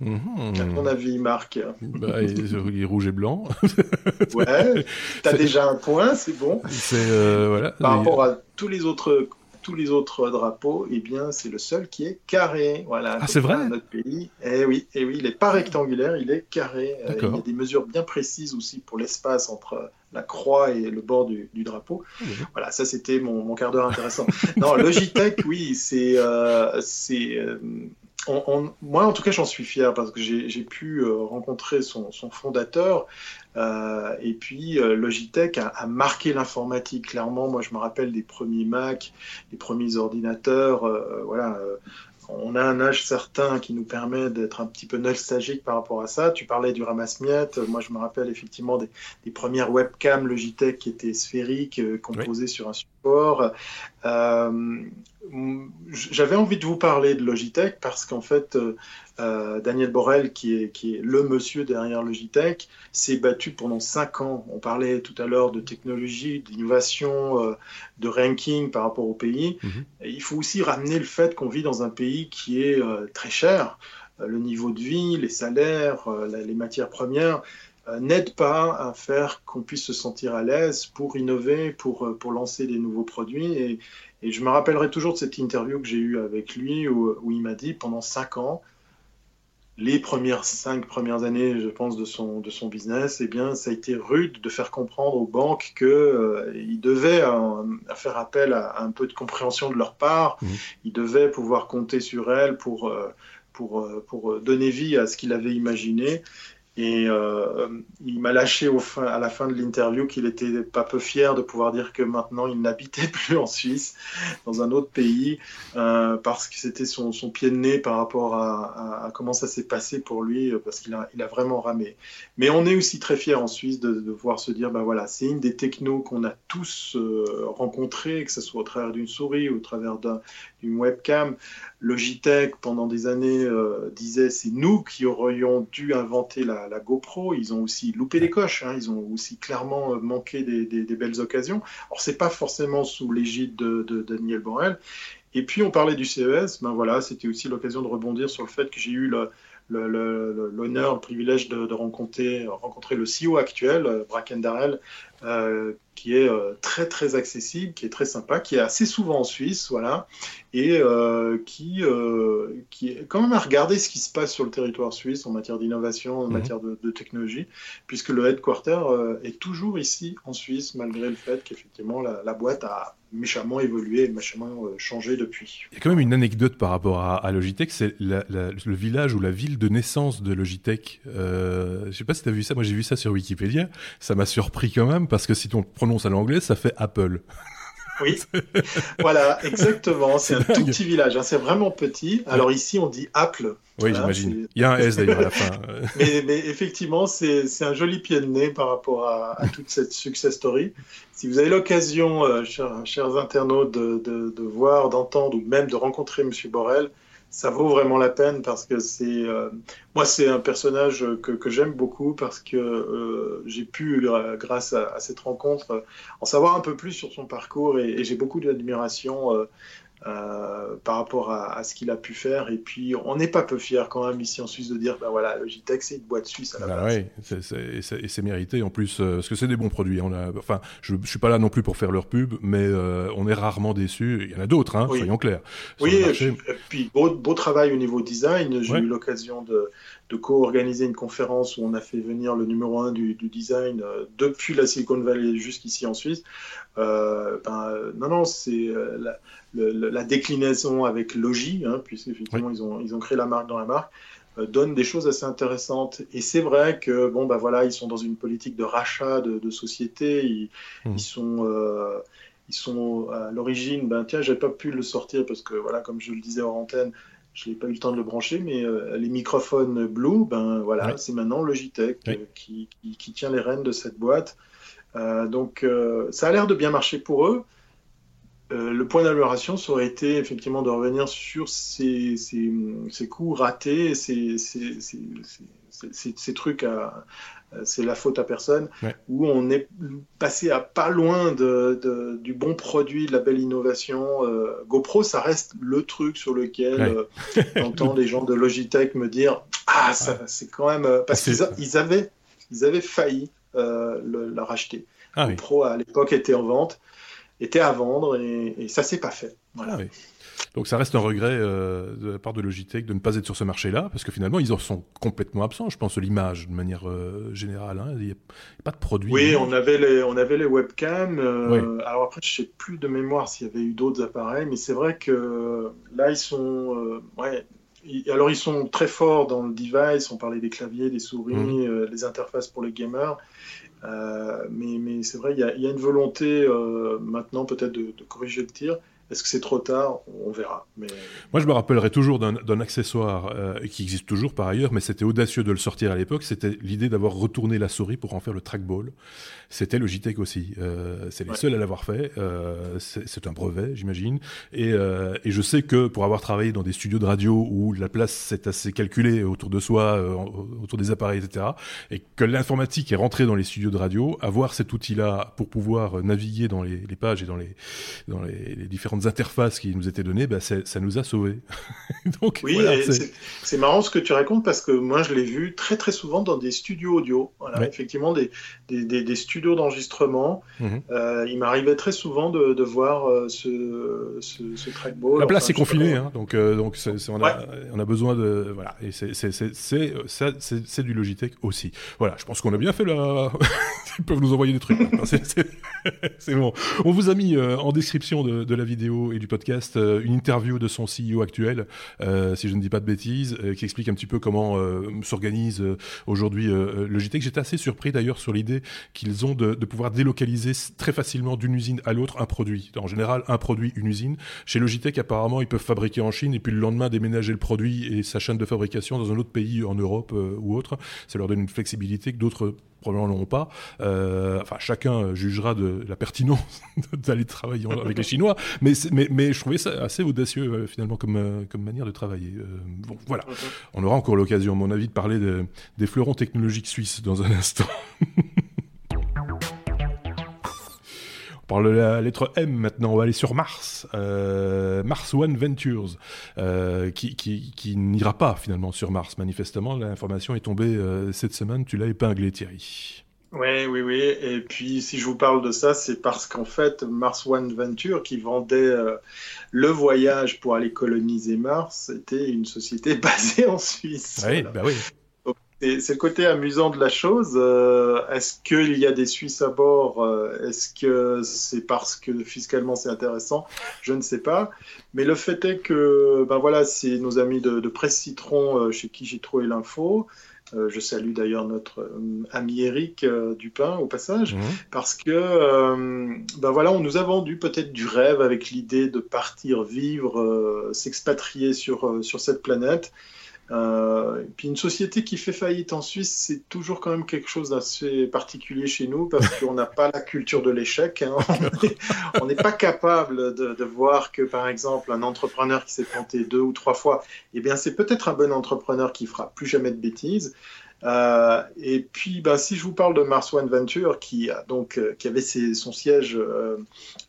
Mmh. À ton avis, Marc? Bah, il, est rouge et blanc. ouais, tu as déjà un point, c'est bon. Euh, voilà. Par rapport à tous les autres tous les autres drapeaux, eh bien, c'est le seul qui est carré. Voilà. Ah, c'est vrai. Notre pays. Eh oui, eh oui, il n'est pas rectangulaire, il est carré. Euh, il y a des mesures bien précises aussi pour l'espace entre la croix et le bord du, drapeau. Ah, voilà, ça c'était mon, quart d'heure intéressant. non, Logitech, oui, c'est, euh, c'est, euh, moi, en tout cas, j'en suis fier parce que j'ai pu euh, rencontrer son, fondateur. Euh, et puis, euh, Logitech a, marqué l'informatique. Clairement, moi, je me rappelle des premiers Mac, des premiers ordinateurs. voilà, on a un âge certain qui nous permet d'être un petit peu nostalgique par rapport à ça. Tu parlais du ramasse-miettes. Moi, je me rappelle effectivement des, premières webcams Logitech qui étaient sphériques, composées sur un support. Euh, j'avais envie de vous parler de Logitech parce qu'en fait, euh, euh, Daniel Borel, qui est, qui est le monsieur derrière Logitech, s'est battu pendant cinq ans. On parlait tout à l'heure de technologie, d'innovation, de ranking par rapport au pays. Mhm. il faut aussi ramener le fait qu'on vit dans un pays qui est très cher. le niveau de vie, les salaires, les matières premières n'aident pas à faire qu'on puisse se sentir à l'aise pour innover, pour, pour lancer des nouveaux produits. Et, et je me rappellerai toujours de cette interview que j'ai eue avec lui où, il m'a dit pendant cinq ans, les premières cinq premières années, je pense, de son, de son business, eh bien, ça a été rude de faire comprendre aux banques qu'ils euh, devaient euh, faire appel à, un peu de compréhension de leur part. Mmh. Ils devaient pouvoir compter sur elles pour, euh, pour, pour donner vie à ce qu'il avait imaginé. Et euh, il m'a lâché à la fin de l'interview qu'il était pas peu fier de pouvoir dire que maintenant il n'habitait plus en Suisse, dans un autre pays, euh, parce que c'était son, pied de nez par rapport à, comment ça s'est passé pour lui, parce qu'il a, vraiment ramé. Mais on est aussi très fier en Suisse de, voir se dire, ben voilà, c'est une des technos qu'on a tous euh, rencontrés, que ce soit au travers d'une souris ou au travers d'une webcam. Logitech, pendant des années, euh, disait c'est nous qui aurions dû inventer la, GoPro. Ils ont aussi loupé les coches. Hein. Ils ont aussi clairement euh, manqué des, belles occasions. Alors, c'est pas forcément sous l'égide de, Daniel Borel. Et puis on parlait du CES, ben voilà, c'était aussi l'occasion de rebondir sur le fait que j'ai eu l'honneur, le, privilège de, rencontrer, rencontrer, le CEO actuel, euh, Bracken Darrell, euh, qui est euh, très très accessible, qui est très sympa, qui est assez souvent en Suisse, voilà, et qui, qui est quand même à regarder ce qui se passe sur le territoire suisse en matière d'innovation, en mhm. matière de, technologie, puisque le headquarter est toujours ici en Suisse, malgré le fait qu'effectivement la boîte a méchamment évolué, méchamment euh, changé depuis. Il y a quand même une anecdote par rapport à, Logitech, c'est le village ou la ville de naissance de Logitech. Euh, je sais pas si tu as vu ça, moi j'ai vu ça sur Wikipédia, ça m'a surpris quand même, parce que si on prononce à l'anglais, ça fait Apple. Oui, voilà, exactement. C'est un tout petit village, hein. c'est vraiment petit. Alors ici, on dit Apple. Oui, j'imagine. Il y a un S d'ailleurs à la fin. mais, effectivement, c'est un joli pied de nez par rapport à, toute cette success story. Si vous avez l'occasion, euh, chers, internautes, de, de voir, d'entendre ou même de rencontrer M. Borrell, ça vaut vraiment la peine parce que c'est euh, moi c'est un personnage que, j'aime beaucoup parce que euh, j'ai pu grâce à, cette rencontre en savoir un peu plus sur son parcours et, et j'ai beaucoup d'admiration euh, euh, par rapport à, ce qu'il a pu faire. Et puis, on n'est pas peu fiers quand même ici en Suisse de dire, ben voilà, Logitech, c'est une boîte suisse à la bah base. Et c'est mérité en plus, euh, parce que c'est des bons produits. On a, enfin, je, ne suis pas là non plus pour faire leur pub, mais euh, on est rarement déçus. Il y en a d'autres, hein, soyons clairs. Oui, et puis, beau, beau, travail au niveau design. J'ai eu l'occasion de, de co-organiser une conférence où on a fait venir le numéro un du, design depuis la Silicon Valley jusqu'ici en Suisse. ben, non, non, c'est la, la déclinaison avec Logi, hein, puisqu'effectivement ils, ont, ils ont créé la marque dans la marque, euh, donne des choses assez intéressantes. Et c'est vrai que bon bah voilà, ils sont dans une politique de rachat de, de sociétés, ils, mmh. sont euh, ils sont à l'origine, ben tiens, j'ai pas pu le sortir parce que voilà, comme je le disais en antenne, je n'ai pas eu le temps de le brancher, mais euh, les microphones Blue, ben voilà, c'est maintenant Logitech qui, qui, qui, tient les rênes de cette boîte. donc ça a l'air de bien marcher pour eux. Euh, le point d'amélioration, ça aurait été effectivement de revenir sur ces, ces, coups ratés, ces, ces trucs c'est la faute à personne, où on est passé à pas loin de, du bon produit, de la belle innovation. Euh, GoPro, ça reste le truc sur lequel euh, j'entends les gens de Logitech me dire Ah, c'est quand même. Parce qu'ils avaient, ils avaient failli la racheter. Ah, GoPro, à l'époque, était en vente était à vendre et, et ça s'est pas fait. Voilà. Ah Donc ça reste un regret euh, de la part de Logitech de ne pas être sur ce marché-là, parce que finalement ils en sont complètement absents, je pense, l'image de manière euh, générale. Hein. Il n'y a, pas de produit. Oui, on avait les, on avait les webcams. Euh, alors après, je sais plus de mémoire s'il y avait eu d'autres appareils, mais c'est vrai que là ils sont, ouais, alors ils sont très forts dans le device. On parlait des claviers, des souris, mmh. les interfaces pour les gamers. Mais, mais c'est vrai, il y, y, a une volonté maintenant peut-être de, de, corriger le tir. Est-ce que c'est trop tard? On verra. Mais... Moi, je me rappellerai toujours d'un accessoire euh, qui existe toujours par ailleurs, mais c'était audacieux de le sortir à l'époque. C'était l'idée d'avoir retourné la souris pour en faire le trackball. C'était Logitech aussi. Euh, c'est les seuls à l'avoir fait. Euh, c'est un brevet, j'imagine. Et, euh, et, je sais que pour avoir travaillé dans des studios de radio où la place s'est assez calculée autour de soi, euh, autour des appareils, etc., et que l'informatique est rentrée dans les studios de radio, avoir cet outil-là pour pouvoir naviguer dans les, les pages et dans les, dans les, les différents interfaces qui nous étaient données, bah, ça nous a sauvés. Donc, oui, c'est marrant ce que tu racontes parce que moi je l'ai vu très très souvent dans des studios audio. Voilà, effectivement des, des, des, studios d'enregistrement. Mhm. Euh, il m'arrivait très souvent de, de voir euh, ce, ce, trackball. La place est confinée, hein, donc, euh, donc on, a, on, a, besoin de. Voilà, et c'est du Logitech aussi. Voilà, je pense qu'on a bien fait la. Ils peuvent nous envoyer des trucs. c'est bon. On vous a mis en description de, de la vidéo et du podcast euh, une interview de son CEO actuel, euh, si je ne dis pas de bêtises, euh, qui explique un petit peu comment s'organise aujourd'hui Logitech. J'étais assez surpris d'ailleurs sur l'idée qu'ils ont de, pouvoir délocaliser très facilement d'une usine à l'autre un produit. En général, un produit, une usine. Chez Logitech, apparemment, ils peuvent fabriquer en Chine et puis le lendemain déménager le produit et sa chaîne de fabrication dans un autre pays en Europe ou autre. Ça leur donne une flexibilité que d'autres probablement n'ont pas. Euh, enfin, chacun jugera de la pertinence d'aller travailler avec les Chinois, mais, mais, mais je trouvais ça assez audacieux euh, finalement comme, euh, comme manière de travailler. bon, voilà. On aura encore l'occasion, à mon avis, de parler des fleurons technologiques suisses dans un instant. On parle de la lettre M maintenant, on va aller sur Mars. Euh, Mars One Ventures, euh, qui, qui, qui n'ira pas finalement sur Mars, manifestement. L'information est tombée euh, cette semaine, tu l'as épinglé Thierry. Oui, oui, oui. Et puis, si je vous parle de ça, c'est parce qu'en fait, Mars One Venture, qui vendait le voyage pour aller coloniser Mars, était une société basée en Suisse. Oui, bah oui c'est le côté amusant de la chose. Euh, est-ce qu'il y a des Suisses à bord euh, Est-ce que c'est parce que fiscalement c'est intéressant? Je ne sais pas. Mais le fait est que, ben voilà, c'est nos amis de, de Presse Citron euh, chez qui j'ai trouvé l'info. je salue d'ailleurs notre ami Eric Dupin au passage, mmh. parce que ben voilà, on nous a vendu peut-être du rêve avec l'idée de partir vivre, s'expatrier sur, sur cette planète. Euh, et puis une société qui fait faillite en Suisse, c'est toujours quand même quelque chose d'assez particulier chez nous parce qu'on n'a pas la culture de l'échec. Hein. On n'est pas capable de, de, voir que, par exemple, un entrepreneur qui s'est planté deux ou trois fois, eh bien, c'est peut-être un bon entrepreneur qui fera plus jamais de bêtises. Euh, et puis, ben, si je vous parle de Mars One Venture, qui, a donc, euh, qui avait ses, son siège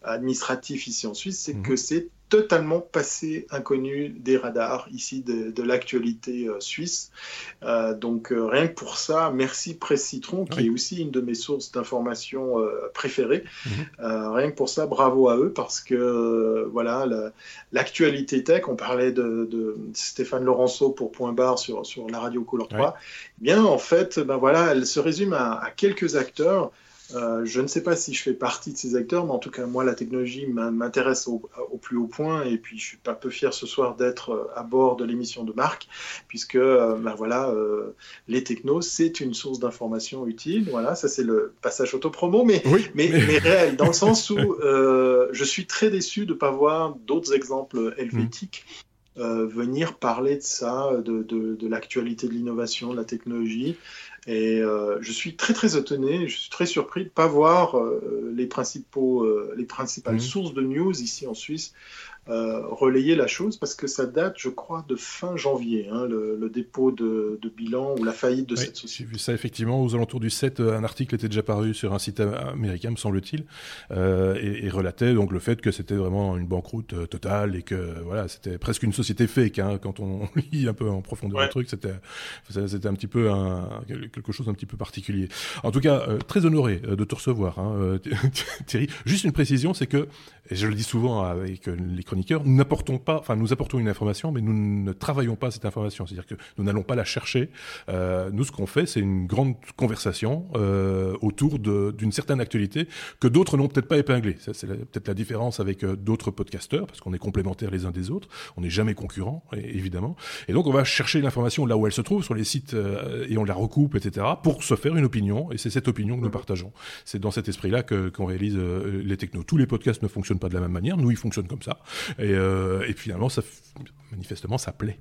administratif ici en Suisse, c'est mmh. que c'est totalement passé inconnu des radars ici de, l'actualité euh, suisse. Euh, donc euh, rien que pour ça, merci Presse Citron, qui est aussi une de mes sources d'information préférées. Mhm. rien que pour ça, bravo à eux, parce que voilà, l'actualité tech, on parlait de, Stéphane Laurenceau pour Point Barre sur, sur la radio Couleur 3, eh bien en fait, ben voilà, elle se résume à quelques acteurs euh, je ne sais pas si je fais partie de ces acteurs, mais en tout cas, moi, la technologie m'intéresse au, plus haut point. Et puis, je suis pas peu fier ce soir d'être euh, à bord de l'émission de Marc, puisque, euh, ben voilà, les technos, c'est une source d'information utile. Voilà, ça, c'est le passage autopromo, mais, mais, mais... réel, dans le sens où je suis très déçu de ne pas voir d'autres exemples helvétiques. venir parler de ça, de, de, de l'actualité de l'innovation, de la technologie. Et euh, je suis très très étonné, je suis très surpris de ne pas voir euh, les, principaux, euh, les principales mmh. sources de news ici en Suisse relayer la chose parce que ça date, je crois, de fin janvier, hein, le, dépôt de, bilan ou la faillite de cette société. J'ai vu ça effectivement aux alentours du 7, euh, un article était déjà paru sur un site américain, me semble-t-il, euh, et, relatait donc le fait que c'était vraiment une banqueroute totale et que voilà, c'était presque une société fake. Hein, quand on lit un peu en profondeur le truc, c'était c'était un petit peu un, quelque chose un petit peu particulier. En tout cas, très honoré de te recevoir, hein, Thierry. Juste une précision, c'est que et je le dis souvent avec les nous n'apportons pas, enfin nous apportons une information, mais nous ne travaillons pas cette information. C'est-à-dire que nous n'allons pas la chercher. Euh, nous, ce qu'on fait, c'est une grande conversation euh, autour d'une certaine actualité que d'autres n'ont peut-être pas épinglée. C'est peut-être la différence avec euh, d'autres podcasteurs, parce qu'on est complémentaires les uns des autres. On n'est jamais concurrents, évidemment. Et donc, on va chercher l'information là où elle se trouve sur les sites euh, et on la recoupe, etc., pour se faire une opinion. Et c'est cette opinion que nous partageons. C'est dans cet esprit-là qu'on réalise les technos. Tous les podcasts ne fonctionnent pas de la même manière. Nous, ils fonctionnent comme ça. Et, euh, et finalement, ça, manifestement, ça plaît.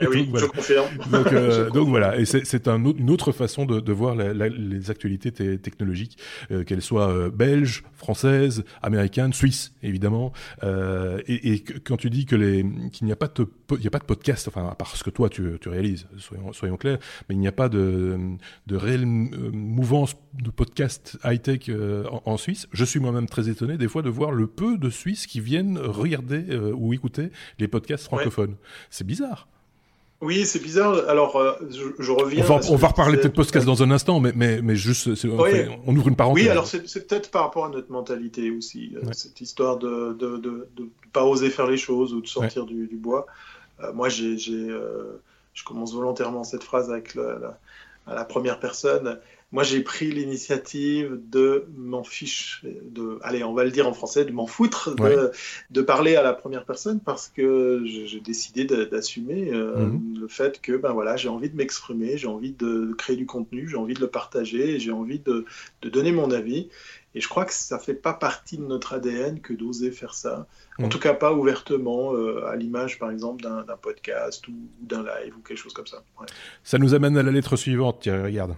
Eh oui, je confirme. Euh, donc, voilà, et c'est un une autre façon de, de voir les actualités technologiques, euh, qu'elles soient euh, belges, françaises, américaines, suisses, évidemment. Et, et, quand tu dis que les qu'il n'y a pas de il y a pas de podcast, enfin à part ce que toi tu, tu réalises, soyons, soyons clairs, mais il n'y a pas de de réelle mouvance de podcast high tech en, en, Suisse. Je suis moi-même très étonné des fois de voir le peu de Suisses qui viennent regarder ou écouter les podcasts francophones. C'est bizarre oui, c'est bizarre. Alors, euh, je, reviens. On va, reparler peut-être podcast dans un instant, mais, mais, mais juste, on, ouvre une parenthèse. Oui, alors c'est peut-être par rapport à notre mentalité aussi, euh, cette histoire de ne de, de, de, pas oser faire les choses ou de sortir du, bois. Euh, moi, j'ai, je commence volontairement cette phrase avec la, la première personne moi j'ai pris l'initiative de m'en fiche, de, allez, on va le dire en français, de m'en foutre, de, parler à la première personne parce que j'ai décidé d'assumer euh, mhm. le fait que ben voilà, j'ai envie de m'exprimer, j'ai envie de créer du contenu, j'ai envie de le partager, j'ai envie de, de, donner mon avis. Et je crois que ça fait pas partie de notre ADN que d'oser faire ça. En mhm. tout cas, pas ouvertement, euh, à l'image, par exemple, d'un podcast ou, d'un live ou quelque chose comme ça. Ça nous amène à la lettre suivante, Thierry, regarde.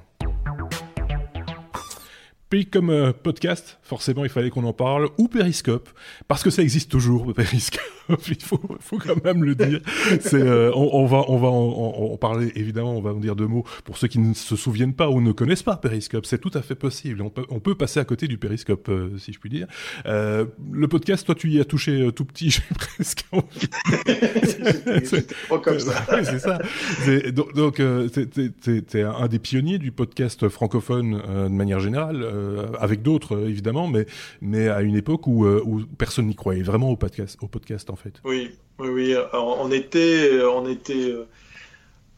Puis comme euh, podcast, forcément, il fallait qu'on en parle, ou Periscope, parce que ça existe toujours, Periscope, il faut, faut quand même le dire. C'est, euh, on, on, va, on va en, parler, évidemment, on va en dire deux mots pour ceux qui ne se souviennent pas ou ne connaissent pas Periscope. C'est tout à fait possible. On peut, on peut passer à côté du Periscope, euh, si je puis dire. le podcast, toi, tu y as touché tout petit, j'ai presque envie. c'est comme ça. c'est ça. donc, t'es un des pionniers du podcast francophone de manière générale. Euh, avec d'autres euh, évidemment, mais, mais à une époque où, euh, où personne n'y croyait vraiment au podcast, au podcast en fait. Oui, oui, oui. on était, on était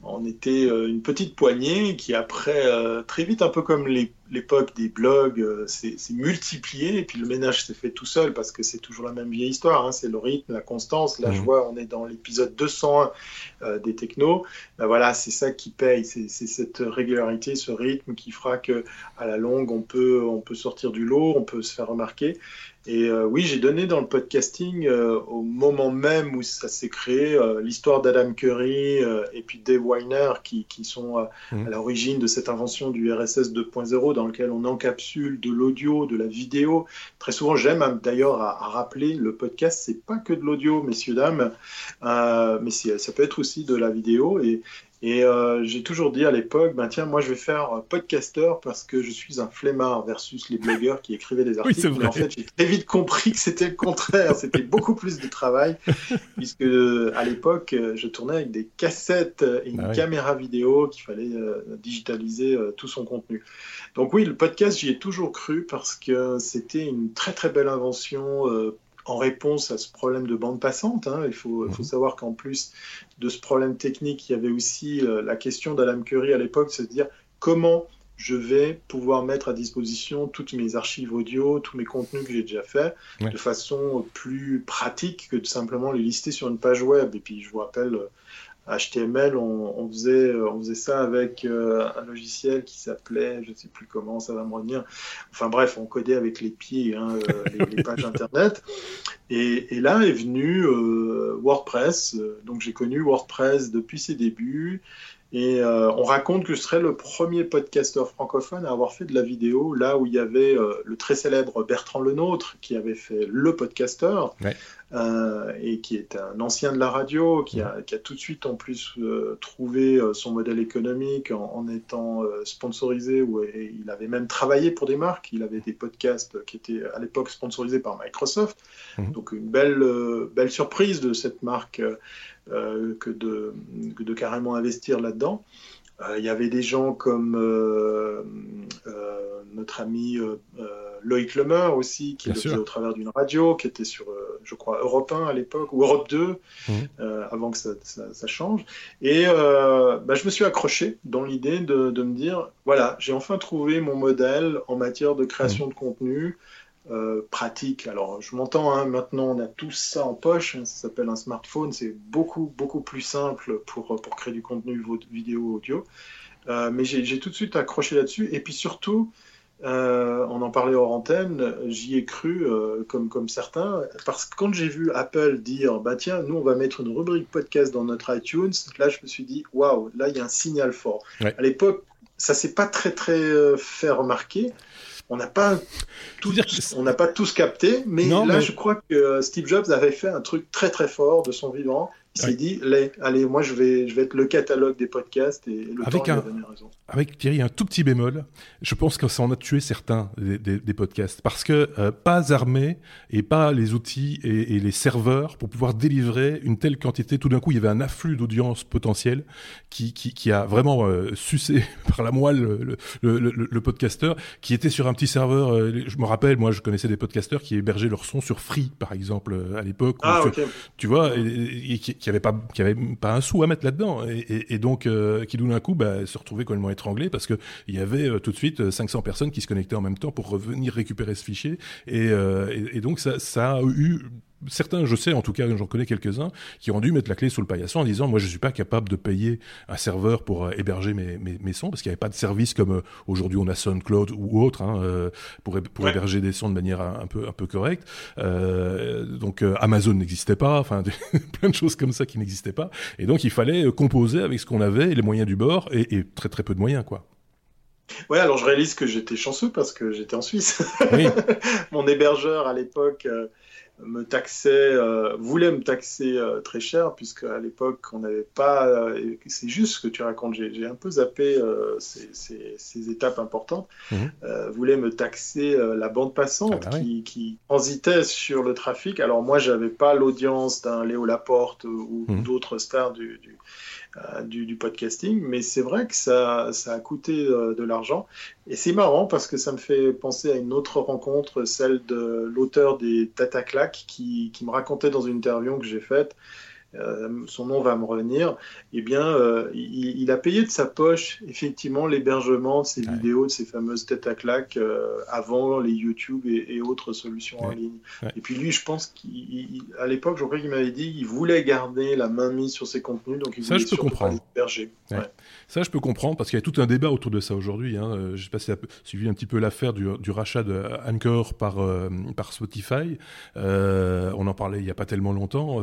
on était euh, une petite poignée qui après, euh, très vite, un peu comme l'époque des blogs, euh, s'est multiplié et puis le ménage s'est fait tout seul parce que c'est toujours la même vieille histoire, hein. c'est le rythme, la constance. Là, je mmh. vois, on est dans l'épisode 201 des technos. Ben voilà, c'est ça qui paye, c'est cette régularité, ce rythme qui fera que à la longue, on peut, on peut sortir du lot, on peut se faire remarquer. Et euh, oui, j'ai donné dans le podcasting euh, au moment même où ça s'est créé euh, l'histoire d'Adam Curry et puis Dave Weiner qui, qui sont mmh. à l'origine de cette invention du RSS 2.0 dans lequel on encapsule de l'audio, de la vidéo. Très souvent, j'aime d'ailleurs à, à, rappeler le podcast, c'est pas que de l'audio, messieurs dames, mais ça peut être aussi de la vidéo. Et, et euh, j'ai toujours dit à l'époque, ben tiens, moi je vais faire podcaster parce que je suis un flemmard versus les blogueurs qui écrivaient des articles. Oui, Mais en fait, j'ai très vite compris que c'était le contraire. c'était beaucoup plus de travail puisque à l'époque, je tournais avec des cassettes et une ah caméra vidéo qu'il fallait euh, digitaliser euh, tout son contenu. Donc oui, le podcast, j'y ai toujours cru parce que c'était une très très belle invention en réponse à ce problème de bande passante. Hein. Il faut, faut, mhm. savoir qu'en plus de ce problème technique, il y avait aussi euh, la question d'Alan Curry à l'époque, c'est de dire comment je vais pouvoir mettre à disposition toutes mes archives audio, tous mes contenus que j'ai déjà faits, de façon plus pratique que de simplement les lister sur une page web. Et puis je vous rappelle euh, HTML, on, faisait, on faisait ça avec euh, un logiciel qui s'appelait, je ne sais plus comment, ça va me revenir. Enfin bref, on codait avec les pieds hein, euh, les, pages Internet. Et, là est venu euh, WordPress. Donc j'ai connu WordPress depuis ses débuts. Et on raconte que je serais le premier podcasteur francophone à avoir fait de la vidéo, là où il y avait le très célèbre Bertrand Lenôtre qui avait fait le podcasteur. Euh, et qui est un ancien de la radio, qui a, qui a tout de suite en plus euh, trouvé euh, son modèle économique en, étant sponsorisé, ou il avait même travaillé pour des marques, il avait des podcasts qui étaient à l'époque sponsorisés par Microsoft, mhm. donc une belle, belle surprise de cette marque que de, de, carrément investir là-dedans. Il y avait des gens comme notre ami Loïc Lemer aussi, qui le faisait au travers d'une radio, qui était sur, euh, je crois, Europe 1 à l'époque, ou Europe 2, mmh. euh, avant que ça, ça, change. Et euh, bah, je me suis accroché dans l'idée de, de, me dire, voilà, j'ai enfin trouvé mon modèle en matière de création mmh. de contenu. Pratique. Alors, je m'entends, hein, maintenant on a tout ça en poche, hein, ça s'appelle un smartphone, c'est beaucoup, beaucoup plus simple pour, pour créer du contenu vidéo, audio. mais j'ai tout de suite accroché là-dessus. Et puis surtout, euh, on en parlait hors antenne, j'y ai cru euh, comme, comme certains, parce que quand j'ai vu Apple dire bah tiens, nous on va mettre une rubrique podcast dans notre iTunes, là je me suis dit waouh, là il y a un signal fort. À l'époque, ça s'est pas très très euh, fait remarquer. On n'a pas, on n'a pas tous capté, mais là je crois que Steve Jobs avait fait un truc très très fort de son vivant il s'est dit, allez, moi je vais, je vais être le catalogue des podcasts et le avec temps, un, raison. Avec Thierry, un tout petit bémol, je pense que ça en a tué certains des, podcasts parce que euh, pas armés et pas les outils et, les serveurs pour pouvoir délivrer une telle quantité. Tout d'un coup, il y avait un afflux d'audience potentielle qui, qui, qui, a vraiment euh, sucé par la moelle le, le, le, le, podcasteur qui était sur un petit serveur. Euh, je me rappelle, moi je connaissais des podcasteurs qui hébergeaient leur son sur Free par exemple à l'époque. Ah, Tu vois, et, et qui qui avait pas qui avait pas un sou à mettre là-dedans. Et, donc euh, qui d'un coup bah, se retrouvait complètement étranglé parce que il y avait euh, tout de suite 500 euh, personnes qui se connectaient en même temps pour revenir récupérer ce fichier. Et, et donc ça, ça a eu certains, je sais, en tout cas, j'en connais quelques-uns, qui ont dû mettre la clé sous le paillasson en disant, moi, je suis pas capable de payer un serveur pour euh, héberger mes, mes, mes, sons, parce qu'il n'y avait pas de service comme euh, aujourd'hui on a SoundCloud ou autre, hein, euh, pour, pour héberger des sons de manière un, peu, un peu correcte. donc, Amazon n'existait pas, enfin, plein de choses comme ça qui n'existaient pas. Et donc, il fallait composer avec ce qu'on avait, les moyens du bord, et, et très très peu de moyens, quoi. Ouais, alors je réalise que j'étais chanceux parce que j'étais en Suisse. Mon hébergeur à l'époque me taxait, euh, voulait me taxer euh, très cher, puisque à l'époque, on n'avait pas. Euh, c'est juste ce que tu racontes, j'ai un peu zappé ces, étapes importantes. Mhm. voulait me taxer la bande passante ah bah qui, qui, transitait sur le trafic. Alors, moi, j'avais pas l'audience d'un Léo Laporte ou mhm. d'autres stars du, du euh, du, podcasting, mais c'est vrai que ça, ça a coûté euh, de l'argent. Et c'est marrant parce que ça me fait penser à une autre rencontre, celle de l'auteur des Tata qui, qui me racontait dans une interview que j'ai faite euh, son nom va me revenir, eh bien, euh, il, a payé de sa poche effectivement l'hébergement de ses vidéos, de ces fameuses têtes à claques euh, avant les YouTube et, autres solutions en ligne. Et puis lui, je pense qu'à l'époque, je crois qu'il m'avait dit qu'il voulait garder la main mise sur ses contenus, donc il ça, je peux comprendre. Ça, je peux comprendre parce qu'il y a tout un débat autour de ça aujourd'hui. Hein. Je sais pas si tu as suivi un petit peu l'affaire du, rachat de Anchor par, par Spotify. on en parlait il n'y a pas tellement longtemps,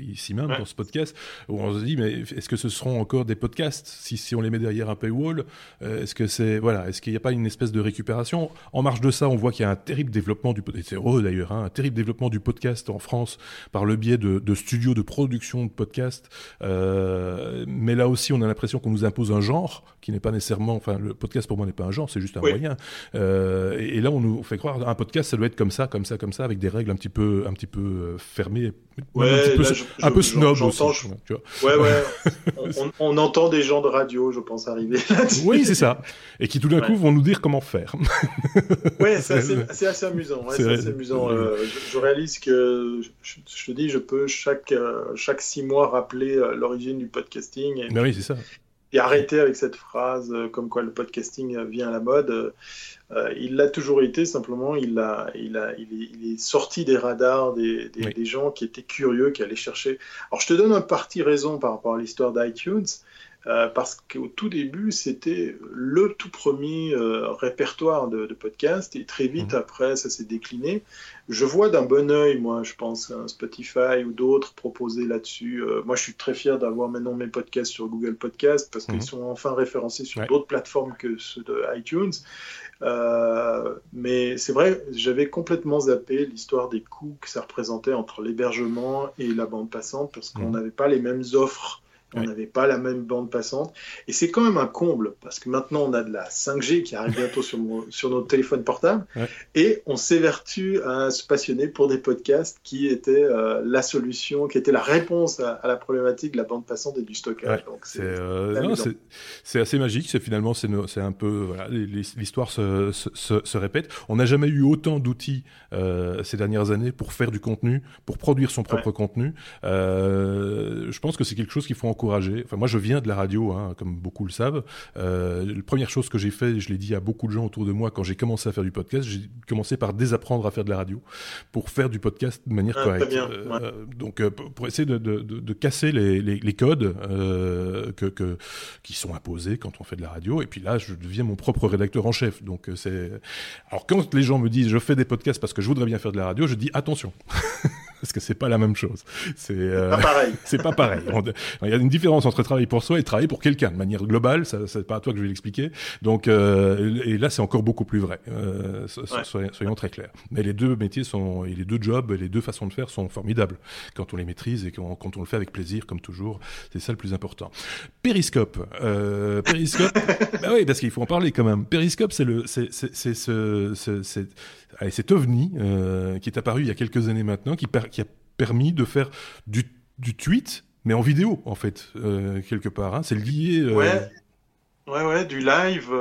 ici même dans ce podcast, où on se dit, mais est-ce que ce seront encore des podcasts si, si on les met derrière un paywall euh, Est-ce que c'est voilà, est-ce qu'il n'y a pas une espèce de récupération? En marge de ça, on voit qu'il y a un terrible développement du c'est heureux d'ailleurs, hein, un terrible développement du podcast en France par le biais de, de studios de production de podcasts. Euh, mais là aussi, on a l'impression qu'on nous impose un genre qui n'est pas nécessairement, enfin, le podcast pour moi n'est pas un genre, c'est juste un moyen. Euh, et, là, on nous fait croire un podcast, ça doit être comme ça, comme ça, comme ça, avec des règles un petit peu, un petit peu fermées, un petit peu, un peu snob aussi. Ouais, ouais. on, entend des gens de radio, je pense, arriver Oui, c'est ça. Et qui tout d'un coup vont nous dire comment faire. ouais, c'est assez, assez, amusant. c'est assez amusant. Euh, je, réalise que, je, te dis, je peux chaque, euh, chaque six mois rappeler euh, l'origine du podcasting. Mais oui, c'est ça. Et arrêter avec cette phrase comme quoi le podcasting vient à la mode. Euh, il l'a toujours été, simplement, il, a, il, a, il, est, sorti des radars des, des, gens qui étaient curieux, qui allaient chercher. Alors, je te donne un parti raison par rapport à l'histoire d'iTunes. Euh, parce qu'au tout début, c'était le tout premier euh, répertoire de, de podcasts, et très vite mhm. après, ça s'est décliné. Je vois d'un bon oeil, moi, je pense, un Spotify ou d'autres proposer là-dessus. moi, je suis très fier d'avoir maintenant mes podcasts sur Google Podcast, parce qu'ils mhm. sont enfin référencés sur d'autres plateformes que ceux de iTunes. Euh, mais c'est vrai, j'avais complètement zappé l'histoire des coûts que ça représentait entre l'hébergement et la bande passante parce qu'on mmh. n'avait pas les mêmes offres on n'avait pas la même bande passante. Et c'est quand même un comble, parce que maintenant on a de la 5G qui arrive bientôt sur, sur notre téléphone portable, et on s'évertue à se passionner pour des podcasts qui étaient euh, la solution, qui était la réponse à, la problématique de la bande passante et du stockage. Euh, c'est assez magique, c'est finalement c'est un peu, l'histoire se, se, répète. On n'a jamais eu autant d'outils euh, ces dernières années pour faire du contenu, pour produire son propre contenu. je pense que c'est quelque chose qu'il faut Enfin, moi, je viens de la radio, hein, comme beaucoup le savent. Euh, la première chose que j'ai fait, je l'ai dit à beaucoup de gens autour de moi quand j'ai commencé à faire du podcast, j'ai commencé par désapprendre à faire de la radio pour faire du podcast de manière ah, correcte. Euh, donc, euh, pour essayer de, de, de, casser les, les, les codes que, que, qui sont imposés quand on fait de la radio. Et puis là, je deviens mon propre rédacteur en chef. Donc, c'est. Alors, quand les gens me disent je fais des podcasts parce que je voudrais bien faire de la radio, je dis attention. parce que c'est pas la même chose. C'est euh, pas pareil. c'est pas pareil. Il y a une différence entre travailler pour soi et travailler pour quelqu'un de manière globale. Ça, c'est pas à toi que je vais l'expliquer. Donc, euh, et là, c'est encore beaucoup plus vrai. Euh, soyons, très clairs. Mais les deux métiers sont, et les deux jobs, les deux façons de faire sont formidables quand on les maîtrise et quand, quand on le fait avec plaisir, comme toujours. C'est ça le plus important. Périscope. Euh, Périscope. bah oui, parce qu'il faut en parler quand même. Périscope, c'est le, c'est, c'est, c'est, c'est, allez, cet ovni euh, qui est apparu il y a quelques années maintenant, qui, qui a permis de faire du, du, tweet, mais en vidéo, en fait, euh, quelque part. Hein. C'est lié. Euh, ouais. Ouais, ouais, du live.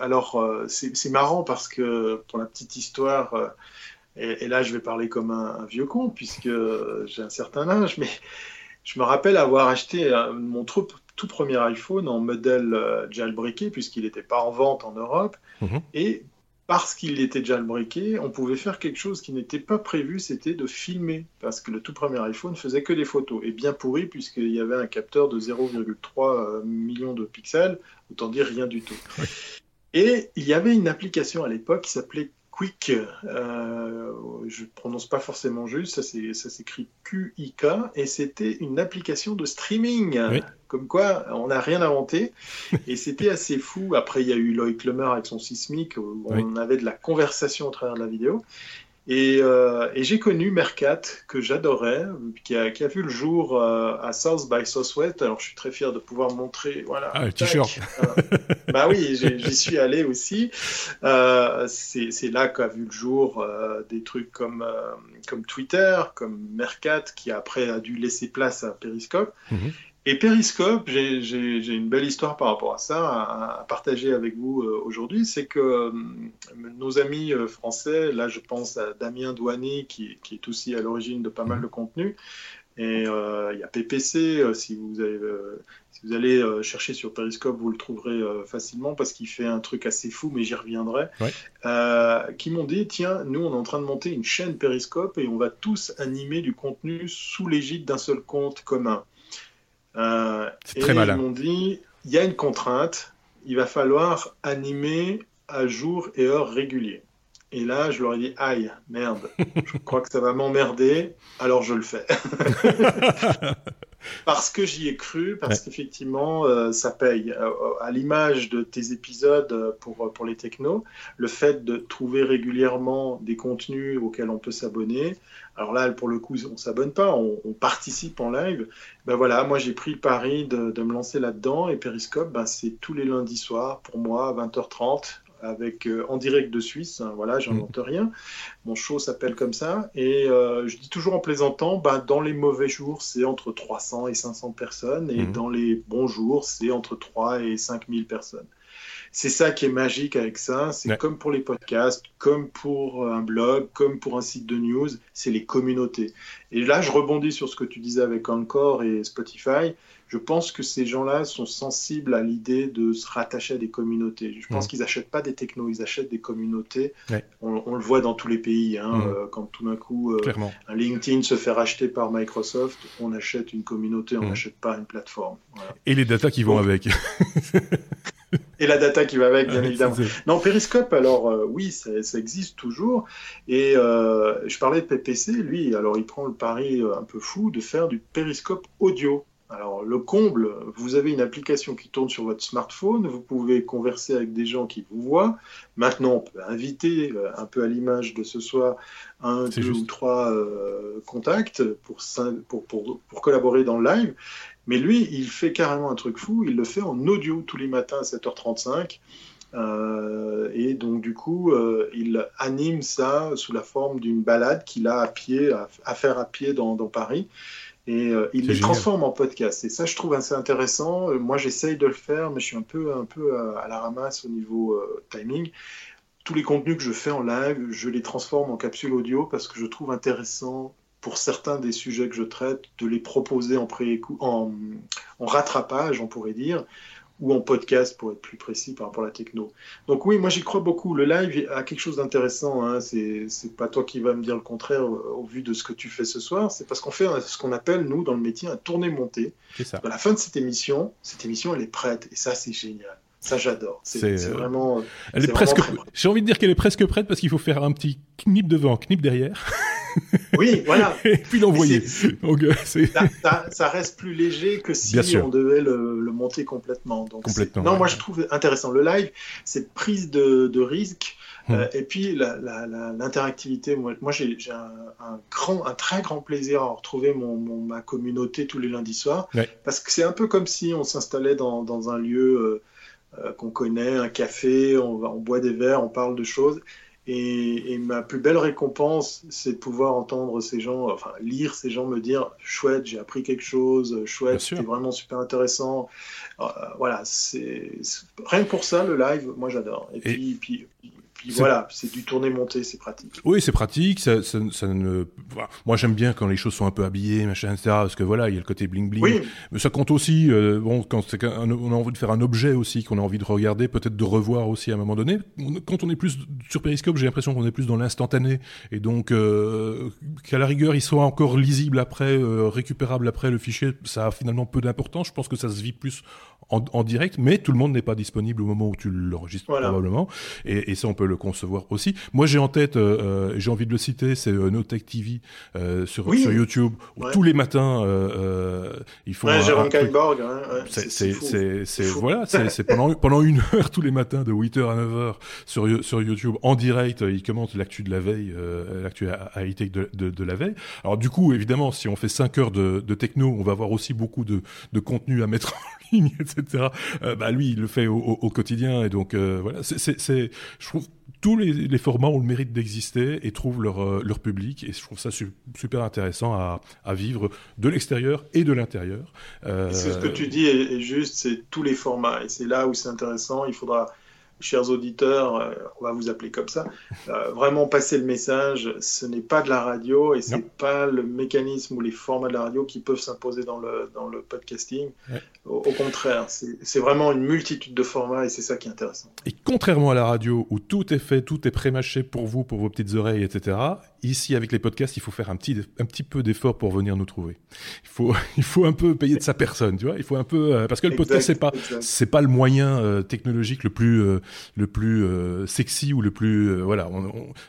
alors, c'est marrant parce que, pour la petite histoire, et, là, je vais parler comme un, vieux con, puisque j'ai un certain âge, mais je me rappelle avoir acheté mon tout, tout premier iPhone en modèle jailbreaké, puisqu'il n'était pas en vente en Europe. Mhm. Et parce qu'il était déjà jailbreaké, on pouvait faire quelque chose qui n'était pas prévu, c'était de filmer, parce que le tout premier iPhone faisait que des photos, et bien pourri, puisqu'il y avait un capteur de 0,3 euh, millions de pixels, autant dire rien du tout. Et il y avait une application à l'époque qui s'appelait Quick, euh, je ne prononce pas forcément juste, ça s'écrit Q-I-K, et c'était une application de streaming. Comme quoi, on n'a rien inventé. Et c'était assez fou. Après, il y a eu Loïc Lemer avec son sismique, où on avait de la conversation au travers de la vidéo. Euh, et, j'ai connu Mercat, que j'adorais, qui a, vu le jour euh, à South by Southwest. Alors, je suis très fier de pouvoir montrer. Voilà. Ah, t-shirt. Euh, bah oui, j'y suis allé aussi. C'est là qu'a vu le jour des trucs comme, comme Twitter, comme Mercat, qui après a dû laisser place à Periscope. Mhm. Et Periscope, j'ai une belle histoire par rapport à ça à, partager avec vous euh, aujourd'hui. C'est que euh, nos amis euh, français, là je pense à Damien Douani qui, est aussi à l'origine de pas mal de contenu. Et il y a PPC, si vous, avez, si vous allez chercher sur Periscope, vous le trouverez facilement parce qu'il fait un truc assez fou, mais j'y reviendrai. qui m'ont dit tiens, nous on est en train de monter une chaîne Periscope et on va tous animer du contenu sous l'égide d'un seul compte commun. Euh, très malin. Ils m'ont dit, il y a une contrainte, il va falloir animer à jour et heure réguliers. Et là, je leur ai dit, aïe, merde, je crois que ça va m'emmerder, alors je le fais. parce que j'y ai cru, parce qu'effectivement, euh, ça paye. Euh, à l'image de tes épisodes pour, pour les technos, le fait de trouver régulièrement des contenus auxquels on peut s'abonner, alors là, pour le coup, on ne s'abonne pas, on, participe en live. Ben voilà, moi j'ai pris le pari de, me lancer là-dedans et Periscope, ben, c'est tous les lundis soirs pour moi, à 20h30, avec euh, en direct de Suisse. Hein, voilà, j'invente mm. rien. Mon show s'appelle comme ça. Et euh, je dis toujours en plaisantant, ben, dans les mauvais jours, c'est entre 300 et 500 personnes. Et mm. dans les bons jours, c'est entre 3 et 5000 personnes. C'est ça qui est magique avec ça. C'est comme pour les podcasts, comme pour un blog, comme pour un site de news, c'est les communautés. Et là, je rebondis sur ce que tu disais avec Encore et Spotify. Je pense que ces gens-là sont sensibles à l'idée de se rattacher à des communautés. Je pense qu'ils n'achètent pas des technos, ils achètent des communautés. On, le voit dans tous les pays. Hein, mm. euh, quand tout d'un coup, euh, un LinkedIn se fait racheter par Microsoft, on achète une communauté, on mm. n'achète pas une plateforme. Et les datas qui vont avec. et la data qui va avec, bien évidemment. Non, Periscope, alors euh, oui, ça, existe toujours. Et euh, je parlais de PPC, lui, alors il prend le pari euh, un peu fou de faire du Periscope audio. Alors le comble, vous avez une application qui tourne sur votre smartphone, vous pouvez converser avec des gens qui vous voient. Maintenant, on peut inviter, un peu à l'image de ce soir, un, deux ou trois contacts pour, pour, pour, pour, collaborer dans le live. Mais lui, il fait carrément un truc fou, il le fait en audio tous les matins à 7h35. Euh, et donc du coup, euh, il anime ça sous la forme d'une balade qu'il a à pied, à, faire à pied dans, Paris. Et euh, il les transforme en podcast. Et ça, je trouve assez intéressant. moi, j'essaye de le faire, mais je suis un peu, un peu à la ramasse au niveau timing. Tous les contenus que je fais en live, je les transforme en capsule audio parce que je trouve intéressant pour certains des sujets que je traite, de les proposer en, en, en rattrapage, on pourrait dire, ou en podcast pour être plus précis par rapport à la techno. Donc oui, moi j'y crois beaucoup. Le live a quelque chose d'intéressant. Hein. C'est pas toi qui vas me dire le contraire au, vu de ce que tu fais ce soir. C'est parce qu'on fait ce qu'on appelle nous dans le métier un tourné monté. À la fin de cette émission, cette émission elle est prête et ça c'est génial. Ça, j'adore. C'est vraiment. Elle est, presque. J'ai envie de dire qu'elle est presque prête parce qu'il faut faire un petit knip devant, knip derrière. Oui, voilà. Et puis l'envoyer. Euh, ça, ça, reste plus léger que si on devait le, monter complètement. Donc complètement. Non, moi je trouve intéressant le live, cette prise de, de risque. Hmm. Euh, et puis l'interactivité, moi, moi j'ai un, grand, un très grand plaisir à retrouver mon, ma communauté tous les lundis soirs, parce que c'est un peu comme si on s'installait dans, dans, un lieu euh, euh, qu'on connaît, un café, on, on, boit des verres, on parle de choses. Et, ma plus belle récompense, c'est de pouvoir entendre ces gens, enfin lire ces gens me dire chouette, j'ai appris quelque chose, chouette, c'était vraiment super intéressant. Euh, voilà, c'est rien que pour ça le live, moi j'adore. Et, puis, puis voilà, c'est du tourner monté, c'est pratique. Oui, c'est pratique. Ça, ça, ça ne... Moi, j'aime bien quand les choses sont un peu habillées, machin, etc. Parce que voilà, il y a le côté bling bling. Oui. Mais ça compte aussi. Euh, bon, quand on a envie de faire un objet aussi, qu'on a envie de regarder, peut-être de revoir aussi à un moment donné. Quand on est plus sur Periscope, j'ai l'impression qu'on est plus dans l'instantané, et donc euh, qu'à la rigueur, il soit encore lisible après, euh, récupérable après le fichier, ça a finalement peu d'importance. Je pense que ça se vit plus en, direct, mais tout le monde n'est pas disponible au moment où tu l'enregistres probablement. Et, et, ça, on peut le concevoir aussi. Moi, j'ai en tête, euh, j'ai envie de le citer, c'est euh, Notech TV euh, sur, sur YouTube, où tous les matins, euh, ils font. Ouais, Jérôme Kainborg, c'est voilà, c'est pendant pendant une heure tous les matins de 8h à 9h sur sur YouTube en direct, ils commentent l'actu de la veille, l'actu high-tech de, de, de, la veille. Alors du coup, évidemment, si on fait 5 heures de, de techno, on va avoir aussi beaucoup de, de contenu à mettre en etc. Euh, bah lui, il le fait au, quotidien et donc euh, voilà. C'est, je trouve tous les, formats ont le mérite d'exister et trouvent leur euh, public et je trouve ça super intéressant à, vivre de l'extérieur et de l'intérieur. Ce que tu dis est, est juste, c'est tous les formats et c'est là où c'est intéressant. Il faudra chers auditeurs, euh, on va vous appeler comme ça, euh, vraiment passer le message. Ce n'est pas de la radio et c'est pas le mécanisme ou les formats de la radio qui peuvent s'imposer dans le, dans le podcasting. Au, contraire, c'est vraiment une multitude de formats et c'est ça qui est intéressant. Et contrairement à la radio où tout est fait, tout est prémâché pour vous, pour vos petites oreilles, etc., ici avec les podcasts, il faut faire un petit, un petit peu d'effort pour venir nous trouver. Il faut, il faut un peu payer de sa personne, tu vois. Il faut un peu euh, parce que le podcast c'est pas, c'est pas le moyen technologique le plus le plus euh, sexy ou le plus euh, voilà,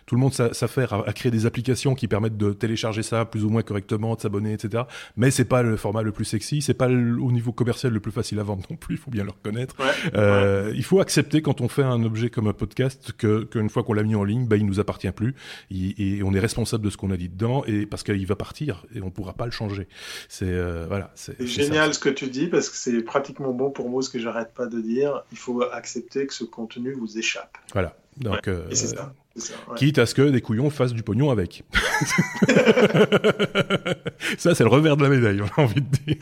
tout le monde s'affaire à, à, créer des applications qui permettent de télécharger ça plus ou moins correctement, de s'abonner, etc. Mais c'est pas le format le plus sexy, c'est pas au niveau commercial le plus facile à vendre non plus. Il faut bien le reconnaître. euh, Il faut accepter quand on fait un objet comme un podcast que qu'une fois qu'on l'a mis en ligne, bah, il nous appartient plus et on est responsable de ce qu'on a dit dedans et parce qu'il va partir et on pourra pas le changer. C'est euh, voilà. C'est génial ce que tu dis parce que c'est pratiquement bon pour moi ce que j'arrête pas de dire. Il faut accepter que ce contenu vous échappe. Voilà. Donc, euh, quitte à ce que des couillons fassent du pognon avec. ça, c'est le revers de la médaille, on a envie de dire.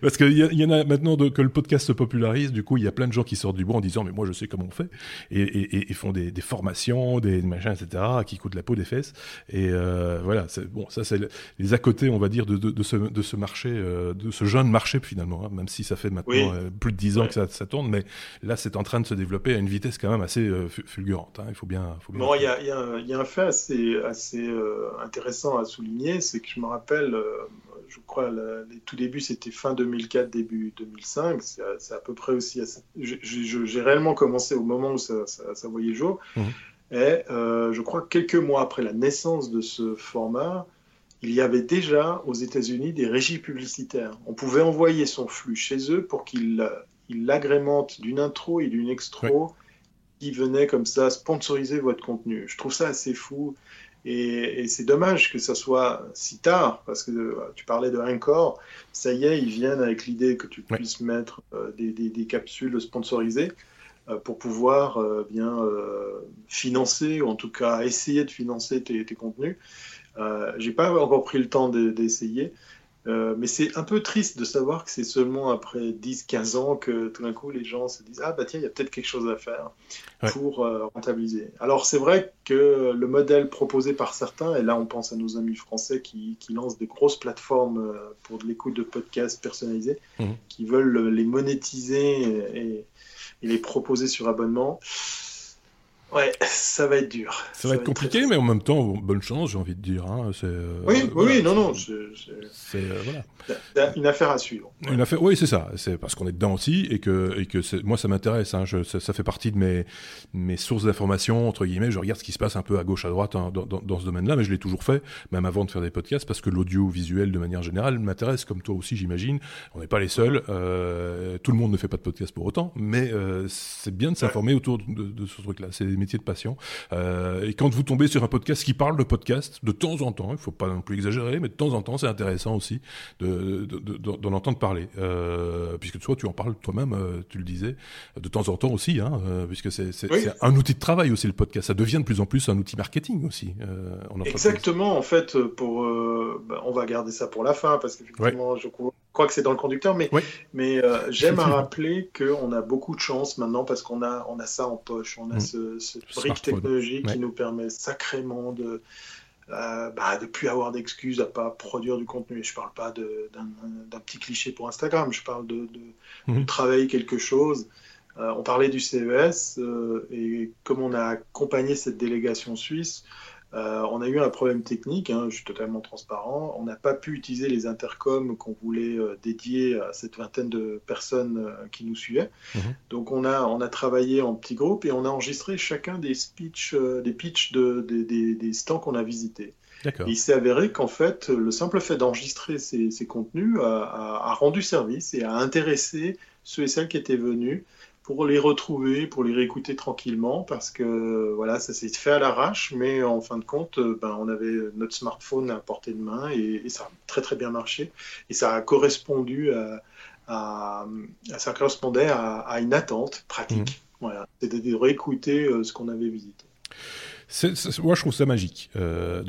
Parce qu'il y, y, en a maintenant que le podcast se popularise, du coup, il y a plein de gens qui sortent du bois en disant, mais moi, je sais comment on fait, et, font des, formations, des machins, etc., qui coûtent la peau des fesses. Et euh, voilà, bon, ça, c'est les à côté, on va dire, de, de, ce, de ce marché, euh, de ce jeune marché, finalement, hein, même si ça fait maintenant euh, plus de dix ans que ça, ça, tourne, mais là, c'est en train de se développer à une vitesse quand même assez fulgurante. Hein, il faut bien. Faut bon, il y, y, y, a un fait assez, assez intéressant à souligner, c'est que je me rappelle, euh, je crois, les tout débuts, c'était fin 2004, début 2005. C'est à, peu près aussi. J'ai réellement commencé au moment où ça, voyait le jour. Mmh. Et euh, je crois que quelques mois après la naissance de ce format, il y avait déjà aux États-Unis des régies publicitaires. On pouvait envoyer son flux chez eux pour qu'il l'agrémente d'une intro et d'une extro qui venait comme ça sponsoriser votre contenu. Je trouve ça assez fou. Et, c'est dommage que ça soit si tard, parce que euh, tu parlais de Encore, ça y est, ils viennent avec l'idée que tu puisses mettre euh, des, capsules sponsorisées euh, pour pouvoir bien financer, ou en tout cas essayer de financer tes, tes contenus. J'ai pas encore pris le temps d'essayer, euh, mais c'est un peu triste de savoir que c'est seulement après 10-15 ans que tout d'un coup les gens se disent Ah bah tiens, il y a peut-être quelque chose à faire pour euh, rentabiliser. Alors c'est vrai que le modèle proposé par certains, et là on pense à nos amis français qui, qui lancent des grosses plateformes euh, pour de l'écoute de podcasts personnalisés, mhm. qui veulent les monétiser et, et les proposer sur abonnement. Ouais, ça va être dur. Ça, va, être compliqué, mais en même temps, bonne chance, j'ai envie de dire. Hein. Euh, oui, oui, non, non. C'est euh, voilà. une affaire à suivre. Une affaire, oui, c'est ça. C'est parce qu'on est dedans aussi et que, et que moi, ça m'intéresse. Hein. Ça, fait partie de mes, mes sources d'information, entre guillemets. Je regarde ce qui se passe un peu à gauche, à droite hein, dans, dans, ce domaine-là, mais je l'ai toujours fait, même avant de faire des podcasts, parce que l'audiovisuel, de manière générale, m'intéresse, comme toi aussi, j'imagine. On n'est pas les seuls. Euh, tout le monde ne fait pas de podcast pour autant, mais c'est bien de s'informer autour de, de ce truc-là. C'est de passion. Euh, et quand vous tombez sur un podcast qui parle de podcast, de temps en temps, il faut pas non plus exagérer, mais de temps en temps, c'est intéressant aussi de, d'en entendre parler. Euh, puisque toi, tu en parles toi-même, euh, tu le disais, de temps en temps aussi, hein, puisque c'est, un outil de travail aussi, le podcast. Ça devient de plus en plus un outil marketing aussi. Exactement, en fait, pour, bah, on va garder ça pour la fin, parce qu'effectivement, je crois crois que c'est dans le conducteur, mais, mais euh, j'aime à rappeler qu'on a beaucoup de chance maintenant parce qu'on a, on a ça en poche. On a mm. ce, cette brique technologique qui nous permet sacrément de euh, bah, de plus avoir d'excuses à pas produire du contenu. Je parle pas d'un petit cliché pour Instagram, je parle de, de, mm. travailler quelque chose. Euh, on parlait du CES euh, et comme on a accompagné cette délégation suisse, Euh, on a eu un problème technique, hein, je suis totalement transparent. On n'a pas pu utiliser les intercoms qu'on voulait euh, dédier à cette vingtaine de personnes euh, qui nous suivaient. Mhm. Donc on a, on a travaillé en petits groupes et on a enregistré chacun des speeches, des pitchs de, des stands qu'on a visités. Il s'est avéré qu'en fait, le simple fait d'enregistrer ces, contenus a, rendu service et a intéressé ceux et celles qui étaient venus pour les retrouver, pour les réécouter tranquillement, parce que voilà, ça s'est fait à l'arrache, mais en fin de compte, ben, on avait notre smartphone à portée de main et, ça a très très bien marché et ça a correspondu à, ça correspondait à, une attente pratique. Mmh. Voilà, c'était de réécouter euh, ce qu'on avait visité moi, je trouve ça magique. Euh,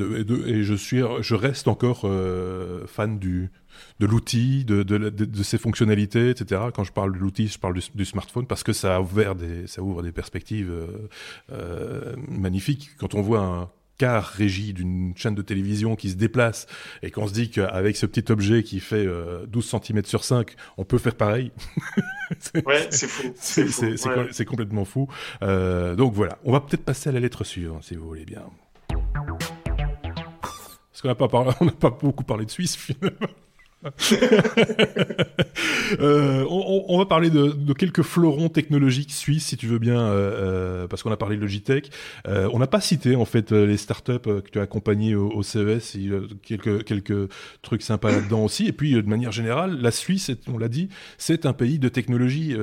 et je, suis, je reste encore euh, fan du, de l'outil, de, de, ses fonctionnalités, etc. Quand je parle de l'outil, je parle du, smartphone parce que ça, a ouvert des, ça ouvre des perspectives euh, magnifiques. Quand on voit un car régie d'une chaîne de télévision qui se déplace et qu'on se dit qu'avec ce petit objet qui fait 12 euh, cm sur 5, on peut faire pareil. ouais, c'est fou. C'est complètement fou. Euh, donc voilà, on va peut-être passer à la lettre suivante, si vous voulez bien. Parce qu'on n'a pas, pas beaucoup parlé de Suisse finalement. Euh, on, va parler de, quelques fleurons technologiques suisses, si tu veux bien, euh, euh, parce qu'on a parlé de Logitech. on n'a pas cité en fait les startups que tu as accompagnées au, CES, il y a quelques quelques trucs sympas là-dedans aussi. Et puis de manière générale, la Suisse, on l'a dit, c'est un pays de technologie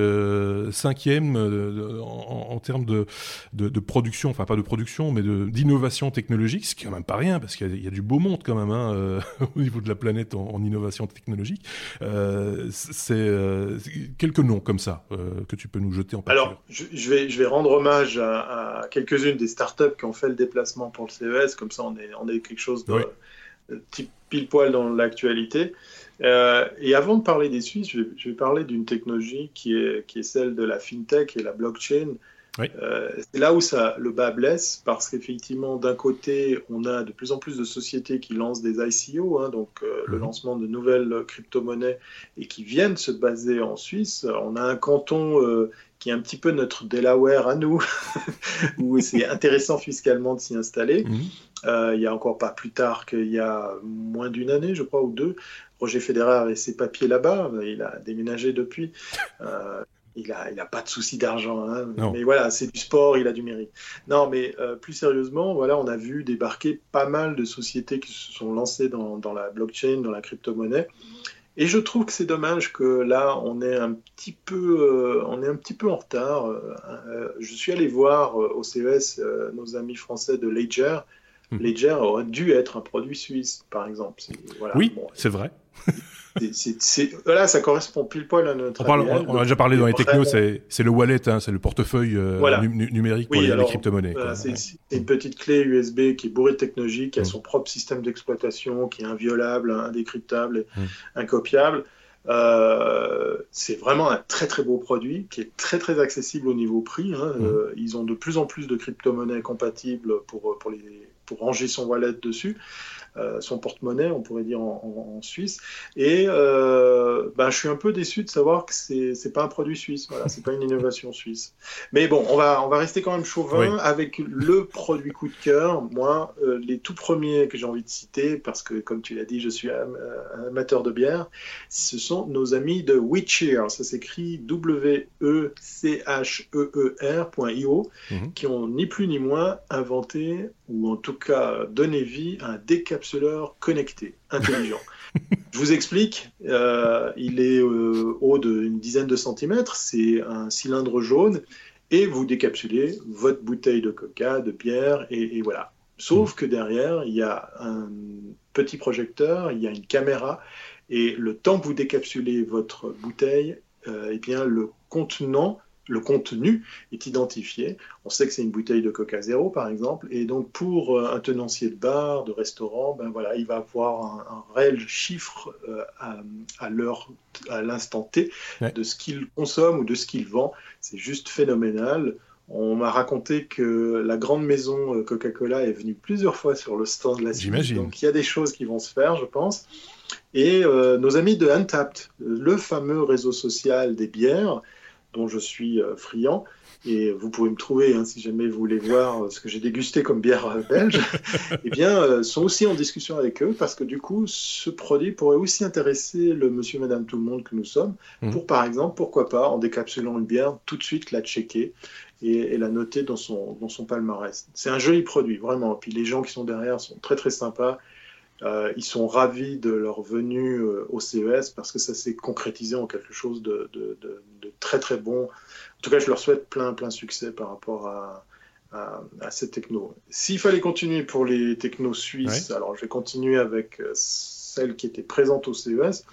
cinquième en, termes de, de, production, enfin pas de production, mais d'innovation technologique, ce qui est quand même pas rien, parce qu'il y, a du beau monde quand même hein, au niveau de la planète en, en innovation technologique. Euh, c'est euh, quelques noms comme ça euh, que tu peux nous jeter en partie. Alors, je, vais, je vais rendre hommage à, quelques-unes des startups qui ont fait le déplacement pour le CES, comme ça on est, on est quelque chose de, type pile poil dans l'actualité. et avant de parler des Suisses, je vais, je vais parler d'une technologie qui est, qui est celle de la fintech et la blockchain. Euh, c'est là où ça, le bas blesse, parce qu'effectivement, d'un côté, on a de plus en plus de sociétés qui lancent des ICO, hein, donc euh, le mhm. lancement de nouvelles crypto-monnaies, et qui viennent se baser en Suisse. On a un canton euh, qui est un petit peu notre Delaware à nous, où c'est intéressant fiscalement de s'y installer. Mhm. il y a encore pas plus tard qu'il y a moins d'une année, je crois, ou deux, Roger Federer et ses papiers là-bas. Il a déménagé depuis il n'a il a pas de souci d'argent. Hein. Mais voilà, c'est du sport, il a du mérite. Non, mais euh, plus sérieusement, voilà, on a vu débarquer pas mal de sociétés qui se sont lancées dans, dans la blockchain, dans la crypto-monnaie. Et je trouve que c'est dommage que là, on est un petit peu, euh, on est un petit peu en retard. Euh, je suis allé voir au CES nos amis français de Ledger. Hmm. Ledger aurait dû être un produit suisse, par exemple. Voilà. Oui, c'est vrai. Voilà, ça correspond pile poil à notre. On, a déjà parlé dans les technos, c'est le wallet, hein, c'est le portefeuille euh, numérique pour les, crypto-monnaies. c'est une petite clé USB qui est bourrée de technologie, qui a mm. son propre système d'exploitation, qui est inviolable, indécryptable, mm. incopiable. Euh, c'est vraiment un très très beau produit qui est très très accessible au niveau prix. Hein. Mm. Euh, ils ont de plus en plus de crypto-monnaies compatibles pour, pour, les, pour ranger son wallet dessus. Euh, son porte-monnaie, on pourrait dire en, Suisse. Et euh, ben, je suis un peu déçu de savoir que c'est n'est pas un produit suisse, voilà, c'est pas une innovation suisse. Mais bon, on va, on va rester quand même chauvin avec le produit coup de cœur. Moi, euh, les tout premiers que j'ai envie de citer, parce que comme tu l'as dit, je suis amateur de bière, ce sont nos amis de Witcher. Ça s'écrit W-E-C-H-E-E-R.io, mhm. qui ont ni plus ni moins inventé, ou en tout cas donné vie à un décapsuleur connecté, intelligent. Je vous explique, euh, il est euh, haut d'une dizaine de centimètres, c'est un cylindre jaune, et vous décapsulez votre bouteille de coca, de bière, et, voilà. Sauf que derrière, il y a un petit projecteur, il y a une caméra, et le temps que vous décapsulez votre bouteille, euh, eh bien, le contenant le contenu est identifié. On sait que c'est une bouteille de Coca Zéro, par exemple, et donc pour euh, un tenancier de bar, de restaurant, ben voilà, il va avoir un, réel chiffre euh, à, l'heure, à l'instant T, de ce qu'il consomme ou de ce qu'il vend. C'est juste phénoménal. On m'a raconté que la grande maison euh, Coca-Cola est venue plusieurs fois sur le stand de la Suisse. Donc il y a des choses qui vont se faire, je pense. Et nos amis de Untapped, le fameux réseau social des bières, dont je suis euh, friand, et vous pouvez me trouver hein, si jamais vous voulez voir ce que j'ai dégusté comme bière belge, eh bien, sont aussi en discussion avec eux parce que du coup, ce produit pourrait aussi intéresser le monsieur, madame, tout le monde que nous sommes, mmh. pour par exemple, pourquoi pas, en décapsulant une bière, tout de suite la checker et, la noter dans son, dans son palmarès. C'est un joli produit, vraiment. Puis les gens qui sont derrière sont très très sympas. Euh, ils sont ravis de leur venue euh, au CES parce que ça s'est concrétisé en quelque chose de, de, très très bon. En tout cas, je leur souhaite plein plein succès par rapport à, à, ces technos. S'il fallait continuer pour les technos suisses, alors je vais continuer avec euh, celle qui était présente au CES.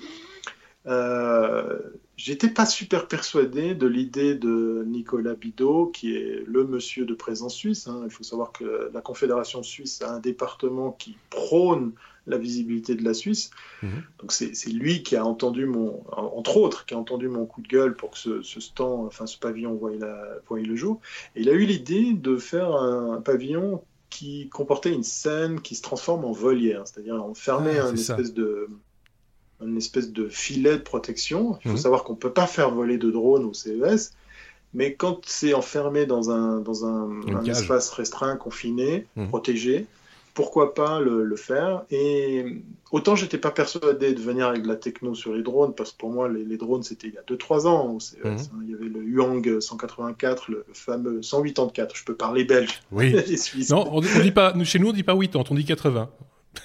Euh, J'étais pas super persuadé de l'idée de Nicolas Bidot, qui est le monsieur de présence suisse. Hein. Il faut savoir que la Confédération suisse a un département qui prône la visibilité de la Suisse. Mhm. Donc c'est lui qui a entendu mon, entre autres, qui a entendu mon coup de gueule pour que ce, stand, enfin ce pavillon voie, le jour. Et il a eu l'idée de faire un, pavillon qui comportait une scène qui se transforme en volière, c'est-à-dire on fermait ah, un espèce de une espèce de filet de protection. Il faut mhm. savoir qu'on ne peut pas faire voler de drones au CES, mais quand c'est enfermé dans un, dans un, espace restreint, confiné, mhm. protégé, pourquoi pas le, faire Et autant j'étais pas persuadé de venir avec de la techno sur les drones, parce que pour moi, les, drones, c'était il y a 2-3 ans. Mhm. Hein. Il y avait le Huang 184, le fameux 184. Je peux parler belge. Oui. Non, on, dit pas, chez nous, on dit pas 80, on dit 80.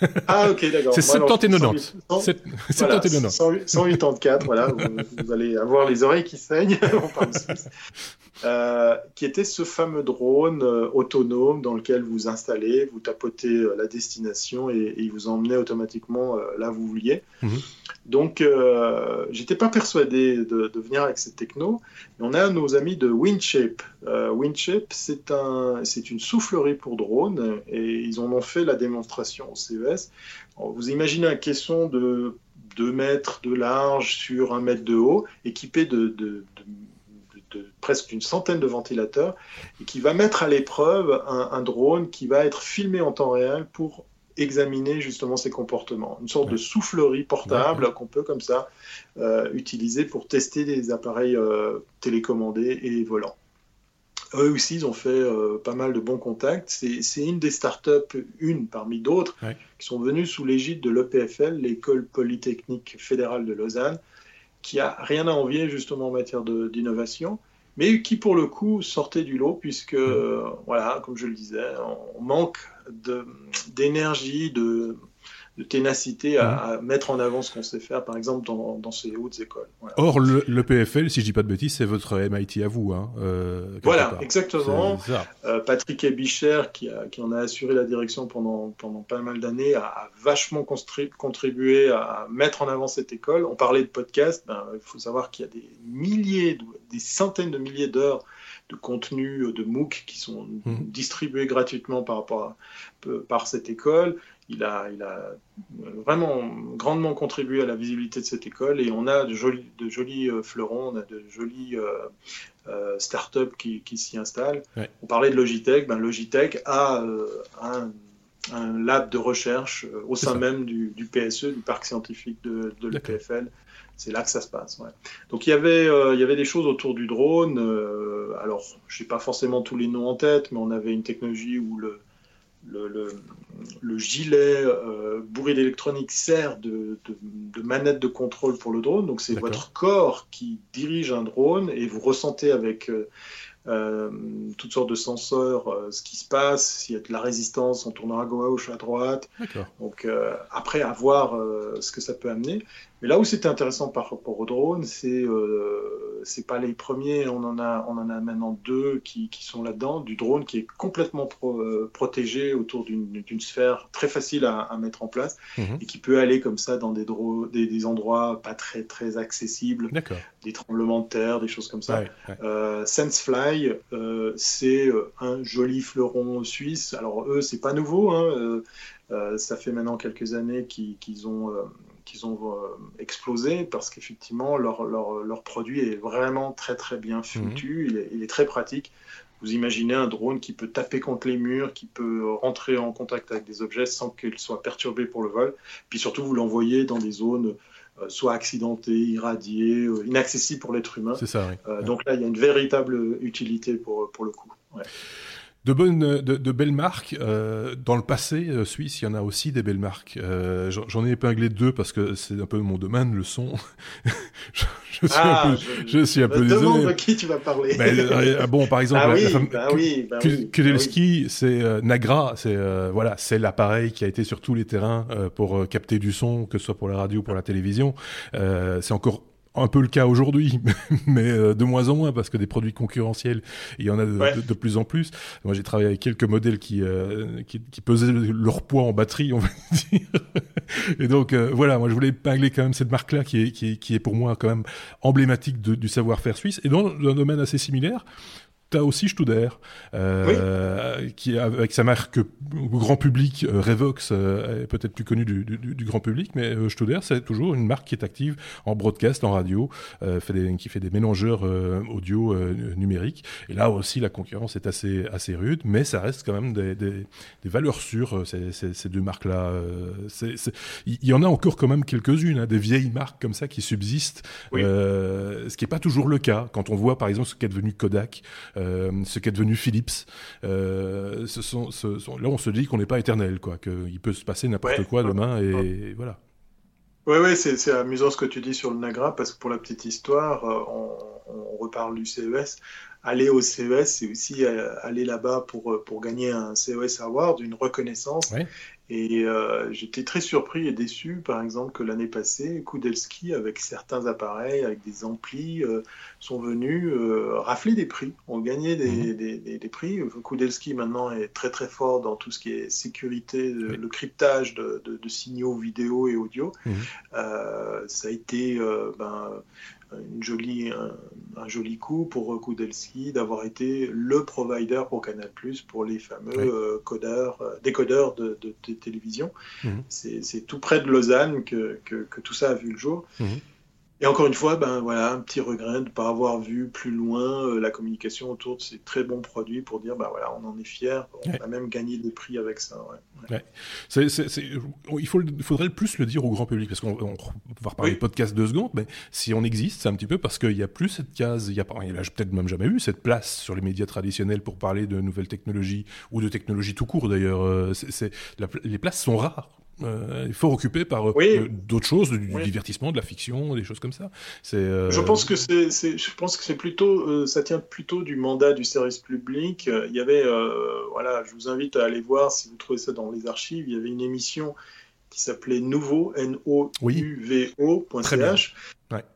Ah, ok, d'accord. C'est 70 et 90. 184, voilà, vous, allez avoir les oreilles qui saignent, euh, qui était ce fameux drone euh, autonome dans lequel vous installez, vous tapotez euh, la destination et, il vous emmenait automatiquement là où vous vouliez. Mhm. Donc, euh, j'étais pas persuadé de, venir avec cette techno. on a nos amis de Windshape. Euh, Windshape, c'est un, une soufflerie pour drone et ils en ont fait la démonstration au CES. vous imaginez un caisson de 2 mètres de large sur 1 mètre de haut, équipé de, presque une centaine de ventilateurs, et qui va mettre à l'épreuve un drone qui va être filmé en temps réel pour examiner justement ces comportements. Une sorte de soufflerie portable qu'on peut comme ça euh, utiliser pour tester des appareils euh, télécommandés et volants. Eux aussi, ils ont fait euh, pas mal de bons contacts. C'est une des startups, une parmi d'autres, qui sont venues sous l'égide de l'EPFL, l'École Polytechnique Fédérale de Lausanne, qui a rien à envier justement en matière d'innovation mais qui pour le coup sortait du lot puisque, mmh. voilà, comme je le disais, on manque d'énergie, de, de ténacité à, mhm. mettre en avant ce qu'on sait faire, par exemple, dans, dans ces hautes écoles. Or, le, PFL, si je dis pas de bêtises, c'est votre MIT à vous. Hein, euh, voilà, exactement. Euh, Patrick Ebicher, qui, a, qui en a assuré la direction pendant, pendant pas mal d'années, a, vachement contribué à mettre en avant cette école. On parlait de podcast, ben, il faut savoir qu'il y a des milliers, des centaines de milliers d'heures de contenu de MOOC qui sont mhm. distribués gratuitement par, rapport par cette école. Il a, il a vraiment grandement contribué à la visibilité de cette école et on a de jolis, de jolis euh, fleurons, on a de jolis euh, euh, startups qui, qui s'y installent. On parlait de Logitech, ben Logitech a un, lab de recherche au sein même du, PSE, du parc scientifique de, de l'EPFL. C'est là que ça se passe. Donc il y, avait, il y avait des choses autour du drone. alors, je n'ai pas forcément tous les noms en tête, mais on avait une technologie où le, le, gilet euh, bourré d'électronique sert de, manette de contrôle pour le drone. Donc c'est votre corps qui dirige un drone et vous ressentez avec euh, euh, toutes sortes de senseurs ce qui se passe. S'il y a de la résistance, on tournera à gauche, à droite. Donc après, à voir ce que ça peut amener. Mais là où c'était intéressant par rapport au drone, c'est euh, c'est pas les premiers. On en a on en a maintenant deux qui, qui sont là-dedans. Du drone qui est complètement euh, protégé autour d'une sphère très facile à, à mettre en place mhm. et qui peut aller comme ça dans des, des, des, endroits pas très très accessibles, des tremblements de terre, des choses comme ça. Euh, SenseFly, euh, c'est un joli fleuron suisse. Alors eux, c'est pas nouveau. Hein, ça fait maintenant quelques années qu'ils ont qu'ils ont euh, explosé parce qu'effectivement, leur, leur, leur, produit est vraiment très très bien mhm. foutu, il, est, il, est, très pratique. Vous imaginez un drone qui peut taper contre les murs, qui peut rentrer en contact avec des objets sans qu'il soit perturbé pour le vol. Puis surtout, vous l'envoyez dans des zones soit accidenté, irradié, inaccessible pour l'être humain. C'est ça, oui. Donc là, il y a une véritable utilité pour, pour le coup. Ouais de bonnes, de, belles marques. Euh, dans le passé, euh, Suisse, il y en a aussi des belles marques. Euh, J'en ai épinglé deux parce que c'est un peu mon domaine, le son. je, je, suis ah, un peu, je, je, suis un peu demande de qui tu vas parler. Ben, euh, ah bon, par exemple, ah oui, bah oui, bah Kudelski, bah c'est euh, Nagra, c'est voilà, c'est l'appareil qui a été sur tous les terrains pour capter du son, que ce soit pour la radio ou pour la télévision. c'est encore un peu le cas aujourd'hui, mais euh, de moins en moins parce que des produits concurrentiels, il y en a de, plus en plus. Moi, j'ai travaillé avec quelques modèles qui, euh, qui, qui, pesaient leur poids en batterie, on va dire. Et donc, euh, voilà, moi, je voulais épingler quand même cette marque-là qui est, qui, est, qui est pour moi quand même emblématique du savoir-faire suisse. Et dans un domaine assez similaire, T'as aussi Studer, euh, qui avec sa marque grand public, euh, Revox, euh, est peut-être plus connu du, du, du, grand public, mais euh, Studer, c'est toujours une marque qui est active en broadcast, en radio, euh, fait des, qui fait des mélangeurs euh, audio numériques. Et là aussi, la concurrence est assez, assez rude, mais ça reste quand même des, des, des valeurs sûres, ces, ces, ces deux marques-là. Il y en a encore quand même quelques-unes, hein, des vieilles marques comme ça qui subsistent, ce qui n'est pas toujours le cas. Quand on voit par exemple ce qu'est devenu Kodak, euh, ce qu'est devenu Philips. Euh, ce sont, ce sont, là, on se dit qu'on n'est pas éternel, quoi, qu'il peut se passer n'importe quoi demain, et voilà. Oui, ouais, c'est amusant ce que tu dis sur le Nagra, parce que pour la petite histoire, euh, on, on reparle du CES. Aller au CES, c'est aussi aller là-bas pour, pour gagner un CES Award, une reconnaissance. Ouais. Et euh, j'étais très surpris et déçu, par exemple, que l'année passée, Kudelski, avec certains appareils, avec des amplis, euh, sont venus euh, rafler des prix, ont gagné des, mhm. des, des, des, prix. Kudelski, maintenant, est très très fort dans tout ce qui est sécurité, le cryptage de, de, de, signaux vidéo et audio. Mhm. Euh, ça a été ben, une jolie, un, joli coup pour Kudelski d'avoir été le provider pour Canal+, pour les fameux euh, codeurs, euh, décodeurs de, de, de télévision. Mhm. C'est tout près de Lausanne que, que, que, tout ça a vu le jour. Mhm. Et encore une fois, ben voilà, un petit regret de ne pas avoir vu plus loin euh, la communication autour de ces très bons produits pour dire, ben voilà, on en est fier, on a même gagné des prix avec ça. Ouais. Ouais. C il, faut, il faudrait le plus le dire au grand public, parce qu'on va reparler de podcast deux secondes, mais si on existe, c'est un petit peu parce qu'il n'y a plus cette case, il y a, a peut-être même jamais eu cette place sur les médias traditionnels pour parler de nouvelles technologies, ou de technologies tout court d'ailleurs. Euh, les places sont rares euh, il faut occuper par euh, d'autres choses, du, divertissement, de la fiction, des choses comme ça. Euh... Je pense que c'est, je pense que c'est plutôt, euh, ça tient plutôt du mandat du service public. Il y avait, voilà, je vous invite à aller voir si vous trouvez ça dans les archives. Il y avait une émission qui s'appelait Nouveau, N-O-U-V-O.ch,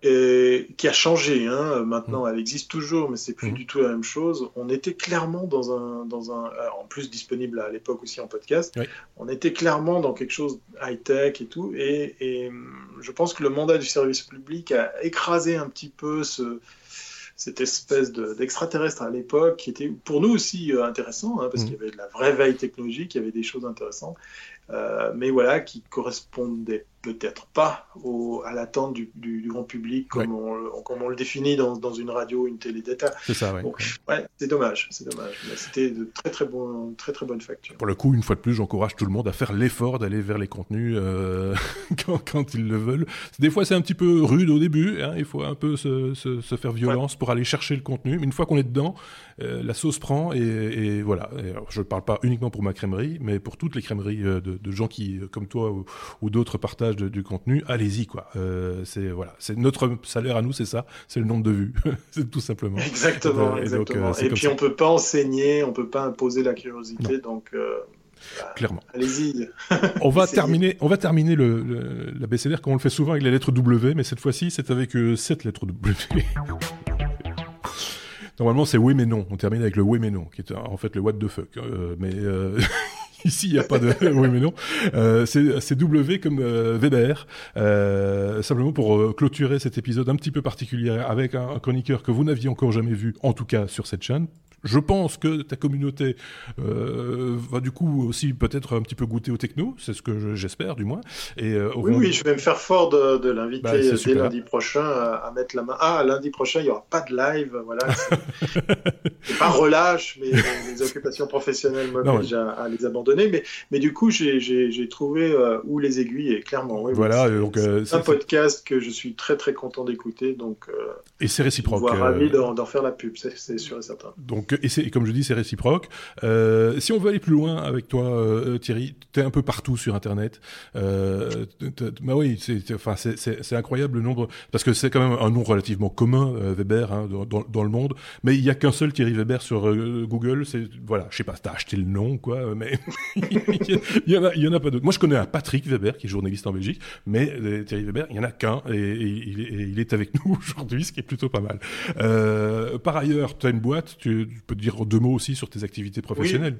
et qui a changé. Hein. Maintenant, mm. elle existe toujours, mais c'est plus mm. du tout la même chose. On était clairement dans un, dans un, en plus disponible à l'époque aussi en podcast. On était clairement dans quelque chose high tech et tout. Et, et, je pense que le mandat du service public a écrasé un petit peu ce cette espèce d'extraterrestre à l'époque qui était pour nous aussi euh, intéressant, hein, parce mm. qu'il y avait de la vraie veille technologique, il y avait des choses intéressantes. Euh, mais voilà, qui correspondait peut-être pas au, à l'attente du, du, du, grand public comme, on, comme on le définit dans, dans une radio, une télé d'État. C'est ça, ouais. ouais c'est dommage, c'est dommage. C'était de très très, bon, très très bonnes factures. Pour le coup, une fois de plus, j'encourage tout le monde à faire l'effort d'aller vers les contenus euh, quand, quand, ils le veulent. Des fois, c'est un petit peu rude au début, hein, il faut un peu se, se, se faire violence ouais. pour aller chercher le contenu. Mais une fois qu'on est dedans, euh, la sauce prend et, et voilà. Et alors, je ne parle pas uniquement pour ma crèmerie, mais pour toutes les crèmeries euh, de, de gens qui, comme toi ou, ou d'autres, partagent de, du contenu. Allez-y, quoi. Euh, c'est voilà, c'est notre salaire à nous, c'est ça, c'est le nombre de vues, c'est tout simplement. Exactement, et, exactement. Donc, euh, et puis on peut pas enseigner, on peut pas imposer la curiosité, non. donc. Euh, bah, Clairement. Allez-y. on va terminer, on va terminer le, le, la BCDR comme on le fait souvent avec la lettre W, mais cette fois-ci, c'est avec euh, cette lettre W. Normalement, c'est oui mais non. On termine avec le oui mais non, qui est en fait le what the fuck. Euh, mais euh, Ici, il n'y a pas de. oui, mais non. Euh, c'est W comme euh, Weber. Euh, simplement pour euh, clôturer cet épisode un petit peu particulier avec un, un chroniqueur que vous n'aviez encore jamais vu, en tout cas sur cette chaîne je pense que ta communauté euh, va du coup aussi peut-être un petit peu goûter au techno, c'est ce que j'espère du moins. Et, euh, oui, oui, je vais me faire fort de, de l'inviter bah, dès lundi prochain à, mettre la main. Ah, lundi prochain, il n'y aura pas de live, voilà. pas relâche, mais les occupations professionnelles m'obligent à, les abandonner. Mais, mais du coup, j'ai trouvé euh, où les aiguilles, et clairement, oui. Voilà, donc c'est un podcast que je suis très très content d'écouter, donc. et c'est réciproque. Je suis ravi d'en faire la pub, c'est sûr et certain. Donc et, comme je dis, c'est réciproque. Euh, si on veut aller plus loin avec toi, euh, Thierry, tu es un peu partout sur Internet. Euh, bah oui, c'est, incroyable le nombre, parce que c'est quand même un nom relativement commun, Weber, hein, dans, le monde. Mais il y a qu'un seul Thierry Weber sur Google. C'est voilà, je sais pas, t'as acheté le nom, quoi, mais il y, en a, en a pas d'autres. Moi, je connais un Patrick Weber qui est journaliste en Belgique, mais Thierry Weber, il y en a qu'un et, il, est avec nous aujourd'hui, ce qui est plutôt pas mal. par ailleurs, tu as une boîte, tu, tu peux dire deux mots aussi sur tes activités professionnelles.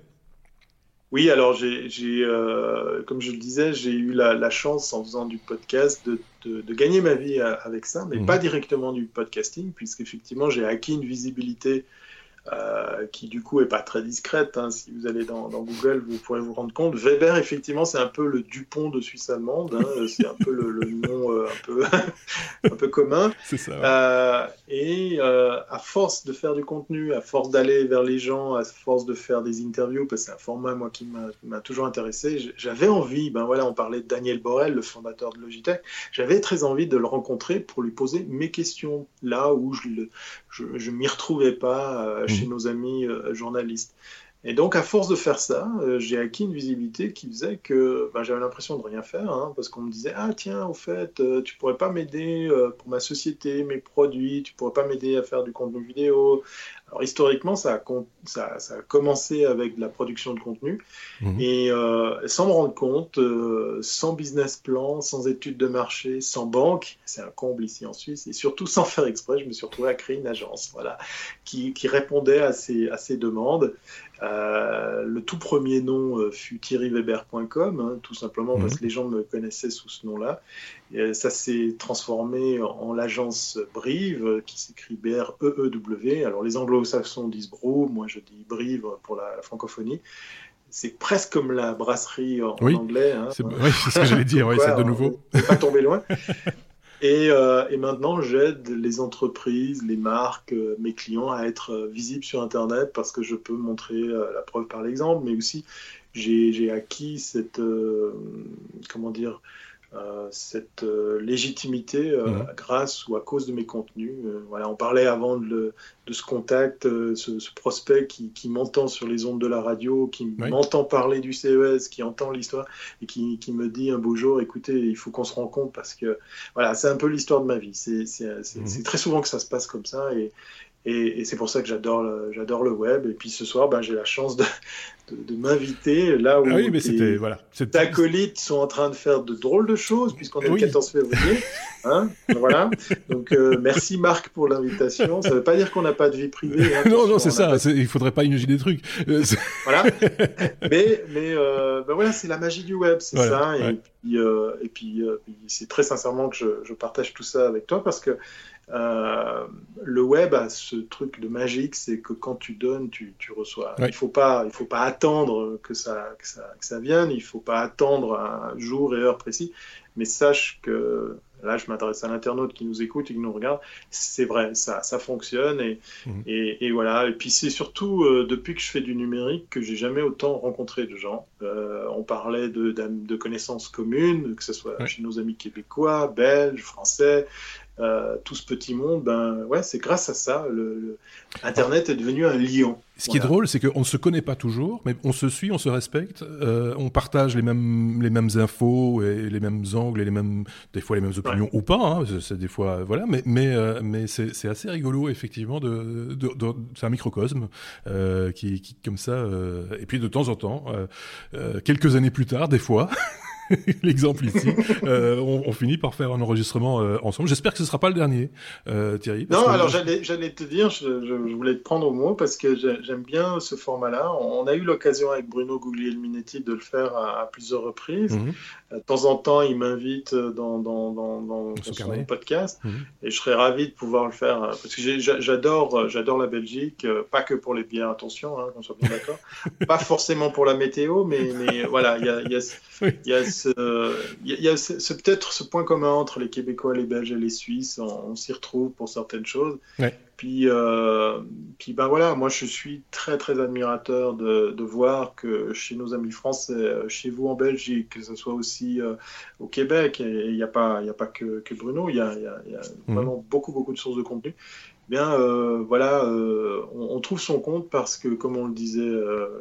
Oui. alors j'ai, euh, comme je le disais, j'ai eu la, chance en faisant du podcast de, de, gagner ma vie euh, avec ça, mais mhm. pas directement du podcasting, puisqu'effectivement j'ai acquis une visibilité euh, qui du coup est pas très discrète. Hein. Si vous allez dans, Google, vous pourrez vous rendre compte. Weber, effectivement, c'est un peu le Dupont de Suisse allemande. Hein. C'est un peu le, nom euh, un, peu un peu commun. C'est ça. Euh, et à force de faire du contenu, à force d'aller vers les gens, à force de faire des interviews, parce que c'est un format moi qui m'a toujours intéressé, j'avais envie. Ben voilà, on parlait de Daniel Borel, le fondateur de Logitech. J'avais très envie de le rencontrer pour lui poser mes questions là où je, le, je, je m'y retrouvais pas euh, chez mmh. nos amis euh, journalistes. Et donc, à force de faire ça, euh, j'ai acquis une visibilité qui faisait que ben, j'avais l'impression de rien faire, hein, parce qu'on me disait Ah, tiens, au fait, tu pourrais pas m'aider pour ma société, mes produits, tu pourrais pas m'aider à faire du contenu vidéo, alors historiquement, ça a, ça, ça a, commencé avec de la production de contenu mhm. et euh, sans me rendre compte, euh, sans business plan, sans études de marché, sans banque, c'est un comble ici en Suisse et surtout sans faire exprès, je me suis retrouvé à créer une agence, voilà, qui, qui répondait à ces, à ces demandes. Euh, le tout premier nom fut thierryweber.com, hein, tout simplement parce mhm. que les gens me connaissaient sous ce nom-là. Ça s'est transformé en, l'agence Brive, qui s'écrit B-R-E-E-W. Alors les anglo-saxons disent Bro, moi je dis Brive pour la, francophonie. C'est presque comme la brasserie en, anglais. Hein. oui, c'est ce que j'allais dire, oui, c'est de nouveau. On pas tomber loin. Et, euh, et, maintenant, j'aide les entreprises, les marques, euh, mes clients à être euh, visibles sur Internet parce que je peux montrer la preuve par l'exemple, mais aussi j'ai acquis cette, comment dire, cette euh, légitimité euh, mhm. grâce ou à cause de mes contenus. voilà, on parlait avant de, ce contact, ce, prospect qui, m'entend sur les ondes de la radio, qui m'entend parler du CES, qui entend l'histoire et qui, me dit un beau jour, écoutez, il faut qu'on se rencontre parce que voilà, c'est un peu l'histoire de ma vie. C'est mhm. très souvent que ça se passe comme ça et, et, c'est pour ça que j'adore le, j'adore le web. Et puis ce soir, ben, j'ai la chance de, de, m'inviter là où ah oui, mais tes, voilà, acolytes sont en train de faire de drôles de choses, puisqu'on est le 14 février. Hein voilà. Donc euh, merci Marc pour l'invitation. Ça ne veut pas dire qu'on n'a pas de vie privée. Hein, non, non, c'est ça. Il faudrait pas imaginer des trucs. Euh, voilà. mais mais euh, ben voilà, c'est la magie du web, c'est ça. Et puis, et puis, c'est très sincèrement que je, je, partage tout ça avec toi parce que euh, le web a ce truc de magique, c'est que quand tu donnes, tu, reçois. Il faut pas, il faut pas attendre que ça, que ça, que ça vienne. Il faut pas attendre un jour et heure précis. Mais sache que là, je m'adresse à l'internaute qui nous écoute et qui nous regarde. C'est vrai, ça, ça fonctionne et, mhm. et, et, voilà. Et puis c'est surtout euh, depuis que je fais du numérique que j'ai jamais autant rencontré de gens. Euh, on parlait de, de, connaissances communes, que ce soit chez nos amis québécois, belges, français, euh, tout ce petit monde, ben ouais, c'est grâce à ça. Le, Internet est devenu un lion. Ce qui est drôle, c'est qu'on ne se connaît pas toujours, mais on se suit, on se respecte, euh, on partage les mêmes les mêmes infos et les mêmes angles et les mêmes des fois les mêmes opinions ou pas. Hein, c'est des fois voilà, mais mais euh, mais c'est assez rigolo effectivement de, de, c'est un microcosme qui, qui comme ça et puis de temps en temps quelques années plus tard des fois l'exemple ici. Euh, on, finit par faire un enregistrement euh, ensemble. J'espère que ce sera pas le dernier, euh, Thierry. Non, alors j'allais, te dire, je, je, voulais te prendre au mot parce que j'aime bien ce format-là. On a eu l'occasion avec Bruno Guglielminetti de le faire à, plusieurs reprises. Mhm. De temps en temps, il m'invite dans, dans, dans, dans son podcast mhm. et je serais ravi de pouvoir le faire parce que j'adore, la Belgique, pas que pour les bières, attention, hein, qu'on soit bien d'accord. pas forcément pour la météo, mais, mais voilà, il y a, y a il y a, peut-être ce point commun entre les Québécois, les Belges et les Suisses. On, s'y retrouve pour certaines choses. Puis, euh, puis ben voilà, moi je suis très très admirateur de, de, voir que chez nos amis français, chez vous en Belgique, que ce soit aussi euh, au Québec, et il n'y a pas, y a pas que, que Bruno, il y a, y a, y a mhm. vraiment beaucoup beaucoup de sources de contenu. Bien, euh, voilà, on, on, trouve son compte parce que, comme on le disait,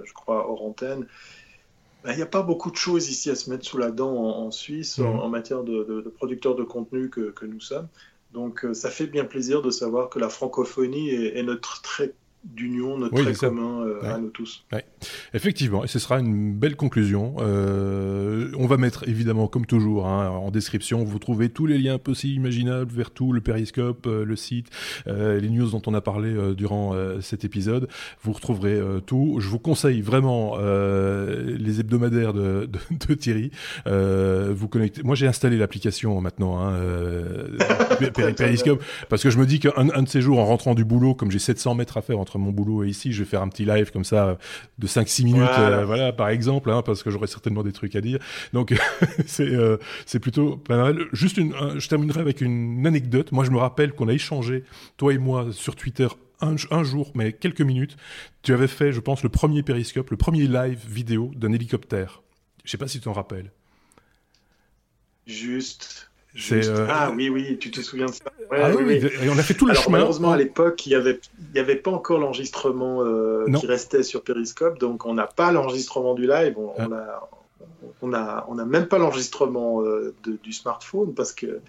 je crois, hors antenne, il n'y a pas beaucoup de choses ici à se mettre sous la dent en, Suisse en, matière de, de, producteurs de contenu que, que nous sommes. Donc euh, ça fait bien plaisir de savoir que la francophonie est, est notre trait d'union, notre trait commun euh, à nous tous. Effectivement, et ce sera une belle conclusion. Euh, on va mettre évidemment, comme toujours, hein, en description, vous trouvez tous les liens possibles, imaginables, vers tout, le périscope, euh, le site, les news dont on a parlé durant cet épisode. Vous retrouverez tout. Je vous conseille vraiment les hebdomadaires de, de, Thierry. vous connectez. Moi, j'ai installé l'application maintenant, hein, périscope, parce que je me dis qu'un un de ces jours, en rentrant du boulot, comme j'ai 700 mètres à faire entre mon boulot et ici, je vais faire un petit live comme ça de 5-6 minutes, voilà. Euh, par exemple, hein, parce que j'aurai certainement des trucs à dire. Donc c'est euh, c'est plutôt pas mal. Juste une, je terminerai avec une anecdote. Moi, je me rappelle qu'on a échangé, toi et moi, sur Twitter un, un, jour, mais quelques minutes, tu avais fait, je pense, le premier périscope, le premier live vidéo d'un hélicoptère. Je sais pas si tu t'en rappelles. Juste. Euh, ah oui, oui, tu te souviens de ça. ah, oui, Et on a fait tout le chemin. Malheureusement, à l'époque, il n'y avait, y avait pas encore l'enregistrement euh, qui restait sur Periscope, donc on n'a pas l'enregistrement du live. On, ah. a, on a, on a même pas l'enregistrement euh, du smartphone parce que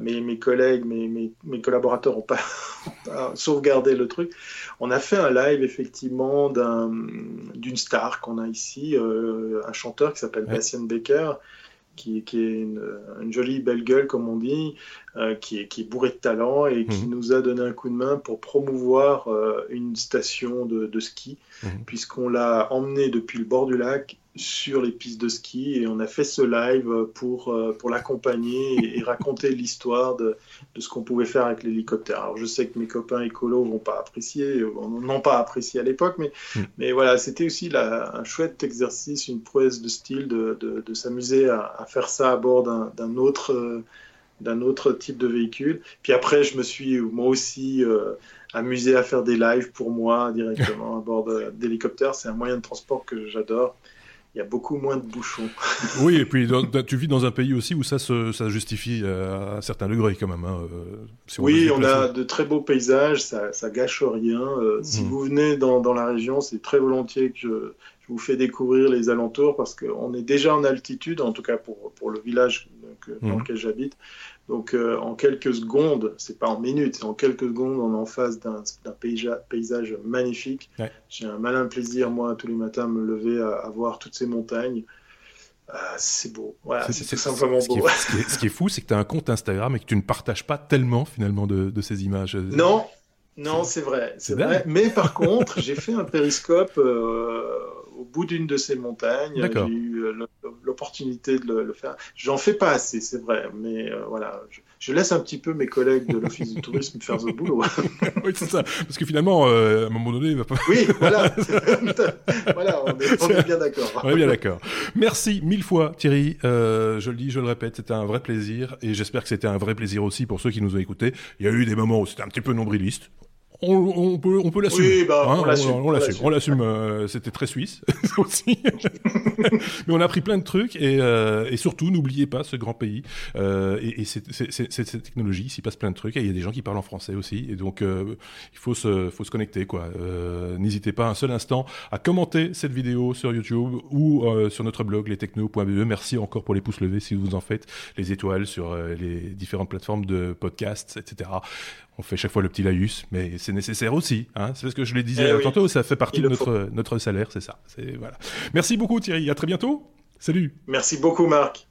mes, mes, collègues, mes, mes, mes collaborateurs n'ont pas, sauvegardé le truc. On a fait un live effectivement d'une star qu'on a ici, un chanteur qui s'appelle Bastien Baker qui, est une, jolie belle gueule, comme on dit, euh, qui, est, qui, est, bourré de talent et qui mhm. nous a donné un coup de main pour promouvoir euh, une station de, de ski, mhm. puisqu'on l'a emmené depuis le bord du lac sur les pistes de ski et on a fait ce live pour, euh, pour l'accompagner et, raconter l'histoire de, de, ce qu'on pouvait faire avec l'hélicoptère. Alors je sais que mes copains écolos vont pas apprécier, n'ont pas apprécié à l'époque, mais, mm. mais voilà, c'était aussi un chouette exercice, une prouesse de style de, de, de s'amuser à, à, faire ça à bord d'un autre, d'un autre type de véhicule. Puis après, je me suis moi aussi euh, amusé à faire des lives pour moi directement à bord d'hélicoptère. C'est un moyen de transport que j'adore il y a beaucoup moins de bouchons. oui, et puis tu vis dans un pays aussi où ça se ça justifie euh, à un certain degré quand même. Hein, euh, oui, on a de très beaux paysages, ça, ça gâche rien. Euh, si hmm. vous venez dans, dans la région, c'est très volontiers que je, je, vous fais découvrir les alentours parce qu'on est déjà en altitude, en tout cas pour, pour le village dans hmm. lequel j'habite. Donc euh, en quelques secondes, c'est pas en minutes, c'est en quelques secondes, on est en face d'un paysage, magnifique. J'ai un malin plaisir, moi, tous les matins, à me lever à, voir toutes ces montagnes. Ah, c'est beau. c'est simplement beau. ce, qui est, fou, c'est que tu as un compte Instagram et que tu ne partages pas tellement finalement de, ces images. Non, non, c'est vrai, c'est vrai. Mais par contre, j'ai fait un périscope euh, au bout d'une de ces montagnes. J'ai eu euh, l'opportunité de le, faire. J'en fais pas assez, c'est vrai, mais euh, voilà. Je, laisse un petit peu mes collègues de l'Office du tourisme faire ce boulot. oui, c'est ça. Parce que finalement, euh, à un moment donné, il va pas. Oui, voilà. voilà, on est, bien d'accord. On est bien d'accord. Merci mille fois, Thierry. je le dis, je le répète, c'était un vrai plaisir. Et j'espère que c'était un vrai plaisir aussi pour ceux qui nous ont écoutés. Il y a eu des moments où c'était un petit peu nombriliste on, peut, on peut l'assumer. Bah, hein, on l'assume. On l'assume. Euh, c'était très suisse aussi. Mais on a appris plein de trucs et, euh, et surtout, n'oubliez pas ce grand pays euh, et, et cette technologie. S'y passe plein de trucs et il y a des gens qui parlent en français aussi. Et donc, il faut se, faut se connecter. quoi. N'hésitez pas un seul instant à commenter cette vidéo sur YouTube ou sur notre blog lestechno.be. Merci encore pour les pouces levés si vous en faites, les étoiles sur les différentes plateformes de podcasts, etc on fait chaque fois le petit laïus, mais c'est nécessaire aussi. Hein c'est ce que je l'ai disais eh tantôt, ça fait partie de notre, notre salaire, c'est ça. Voilà. Merci beaucoup Thierry, à très bientôt. Salut. Merci beaucoup, Marc.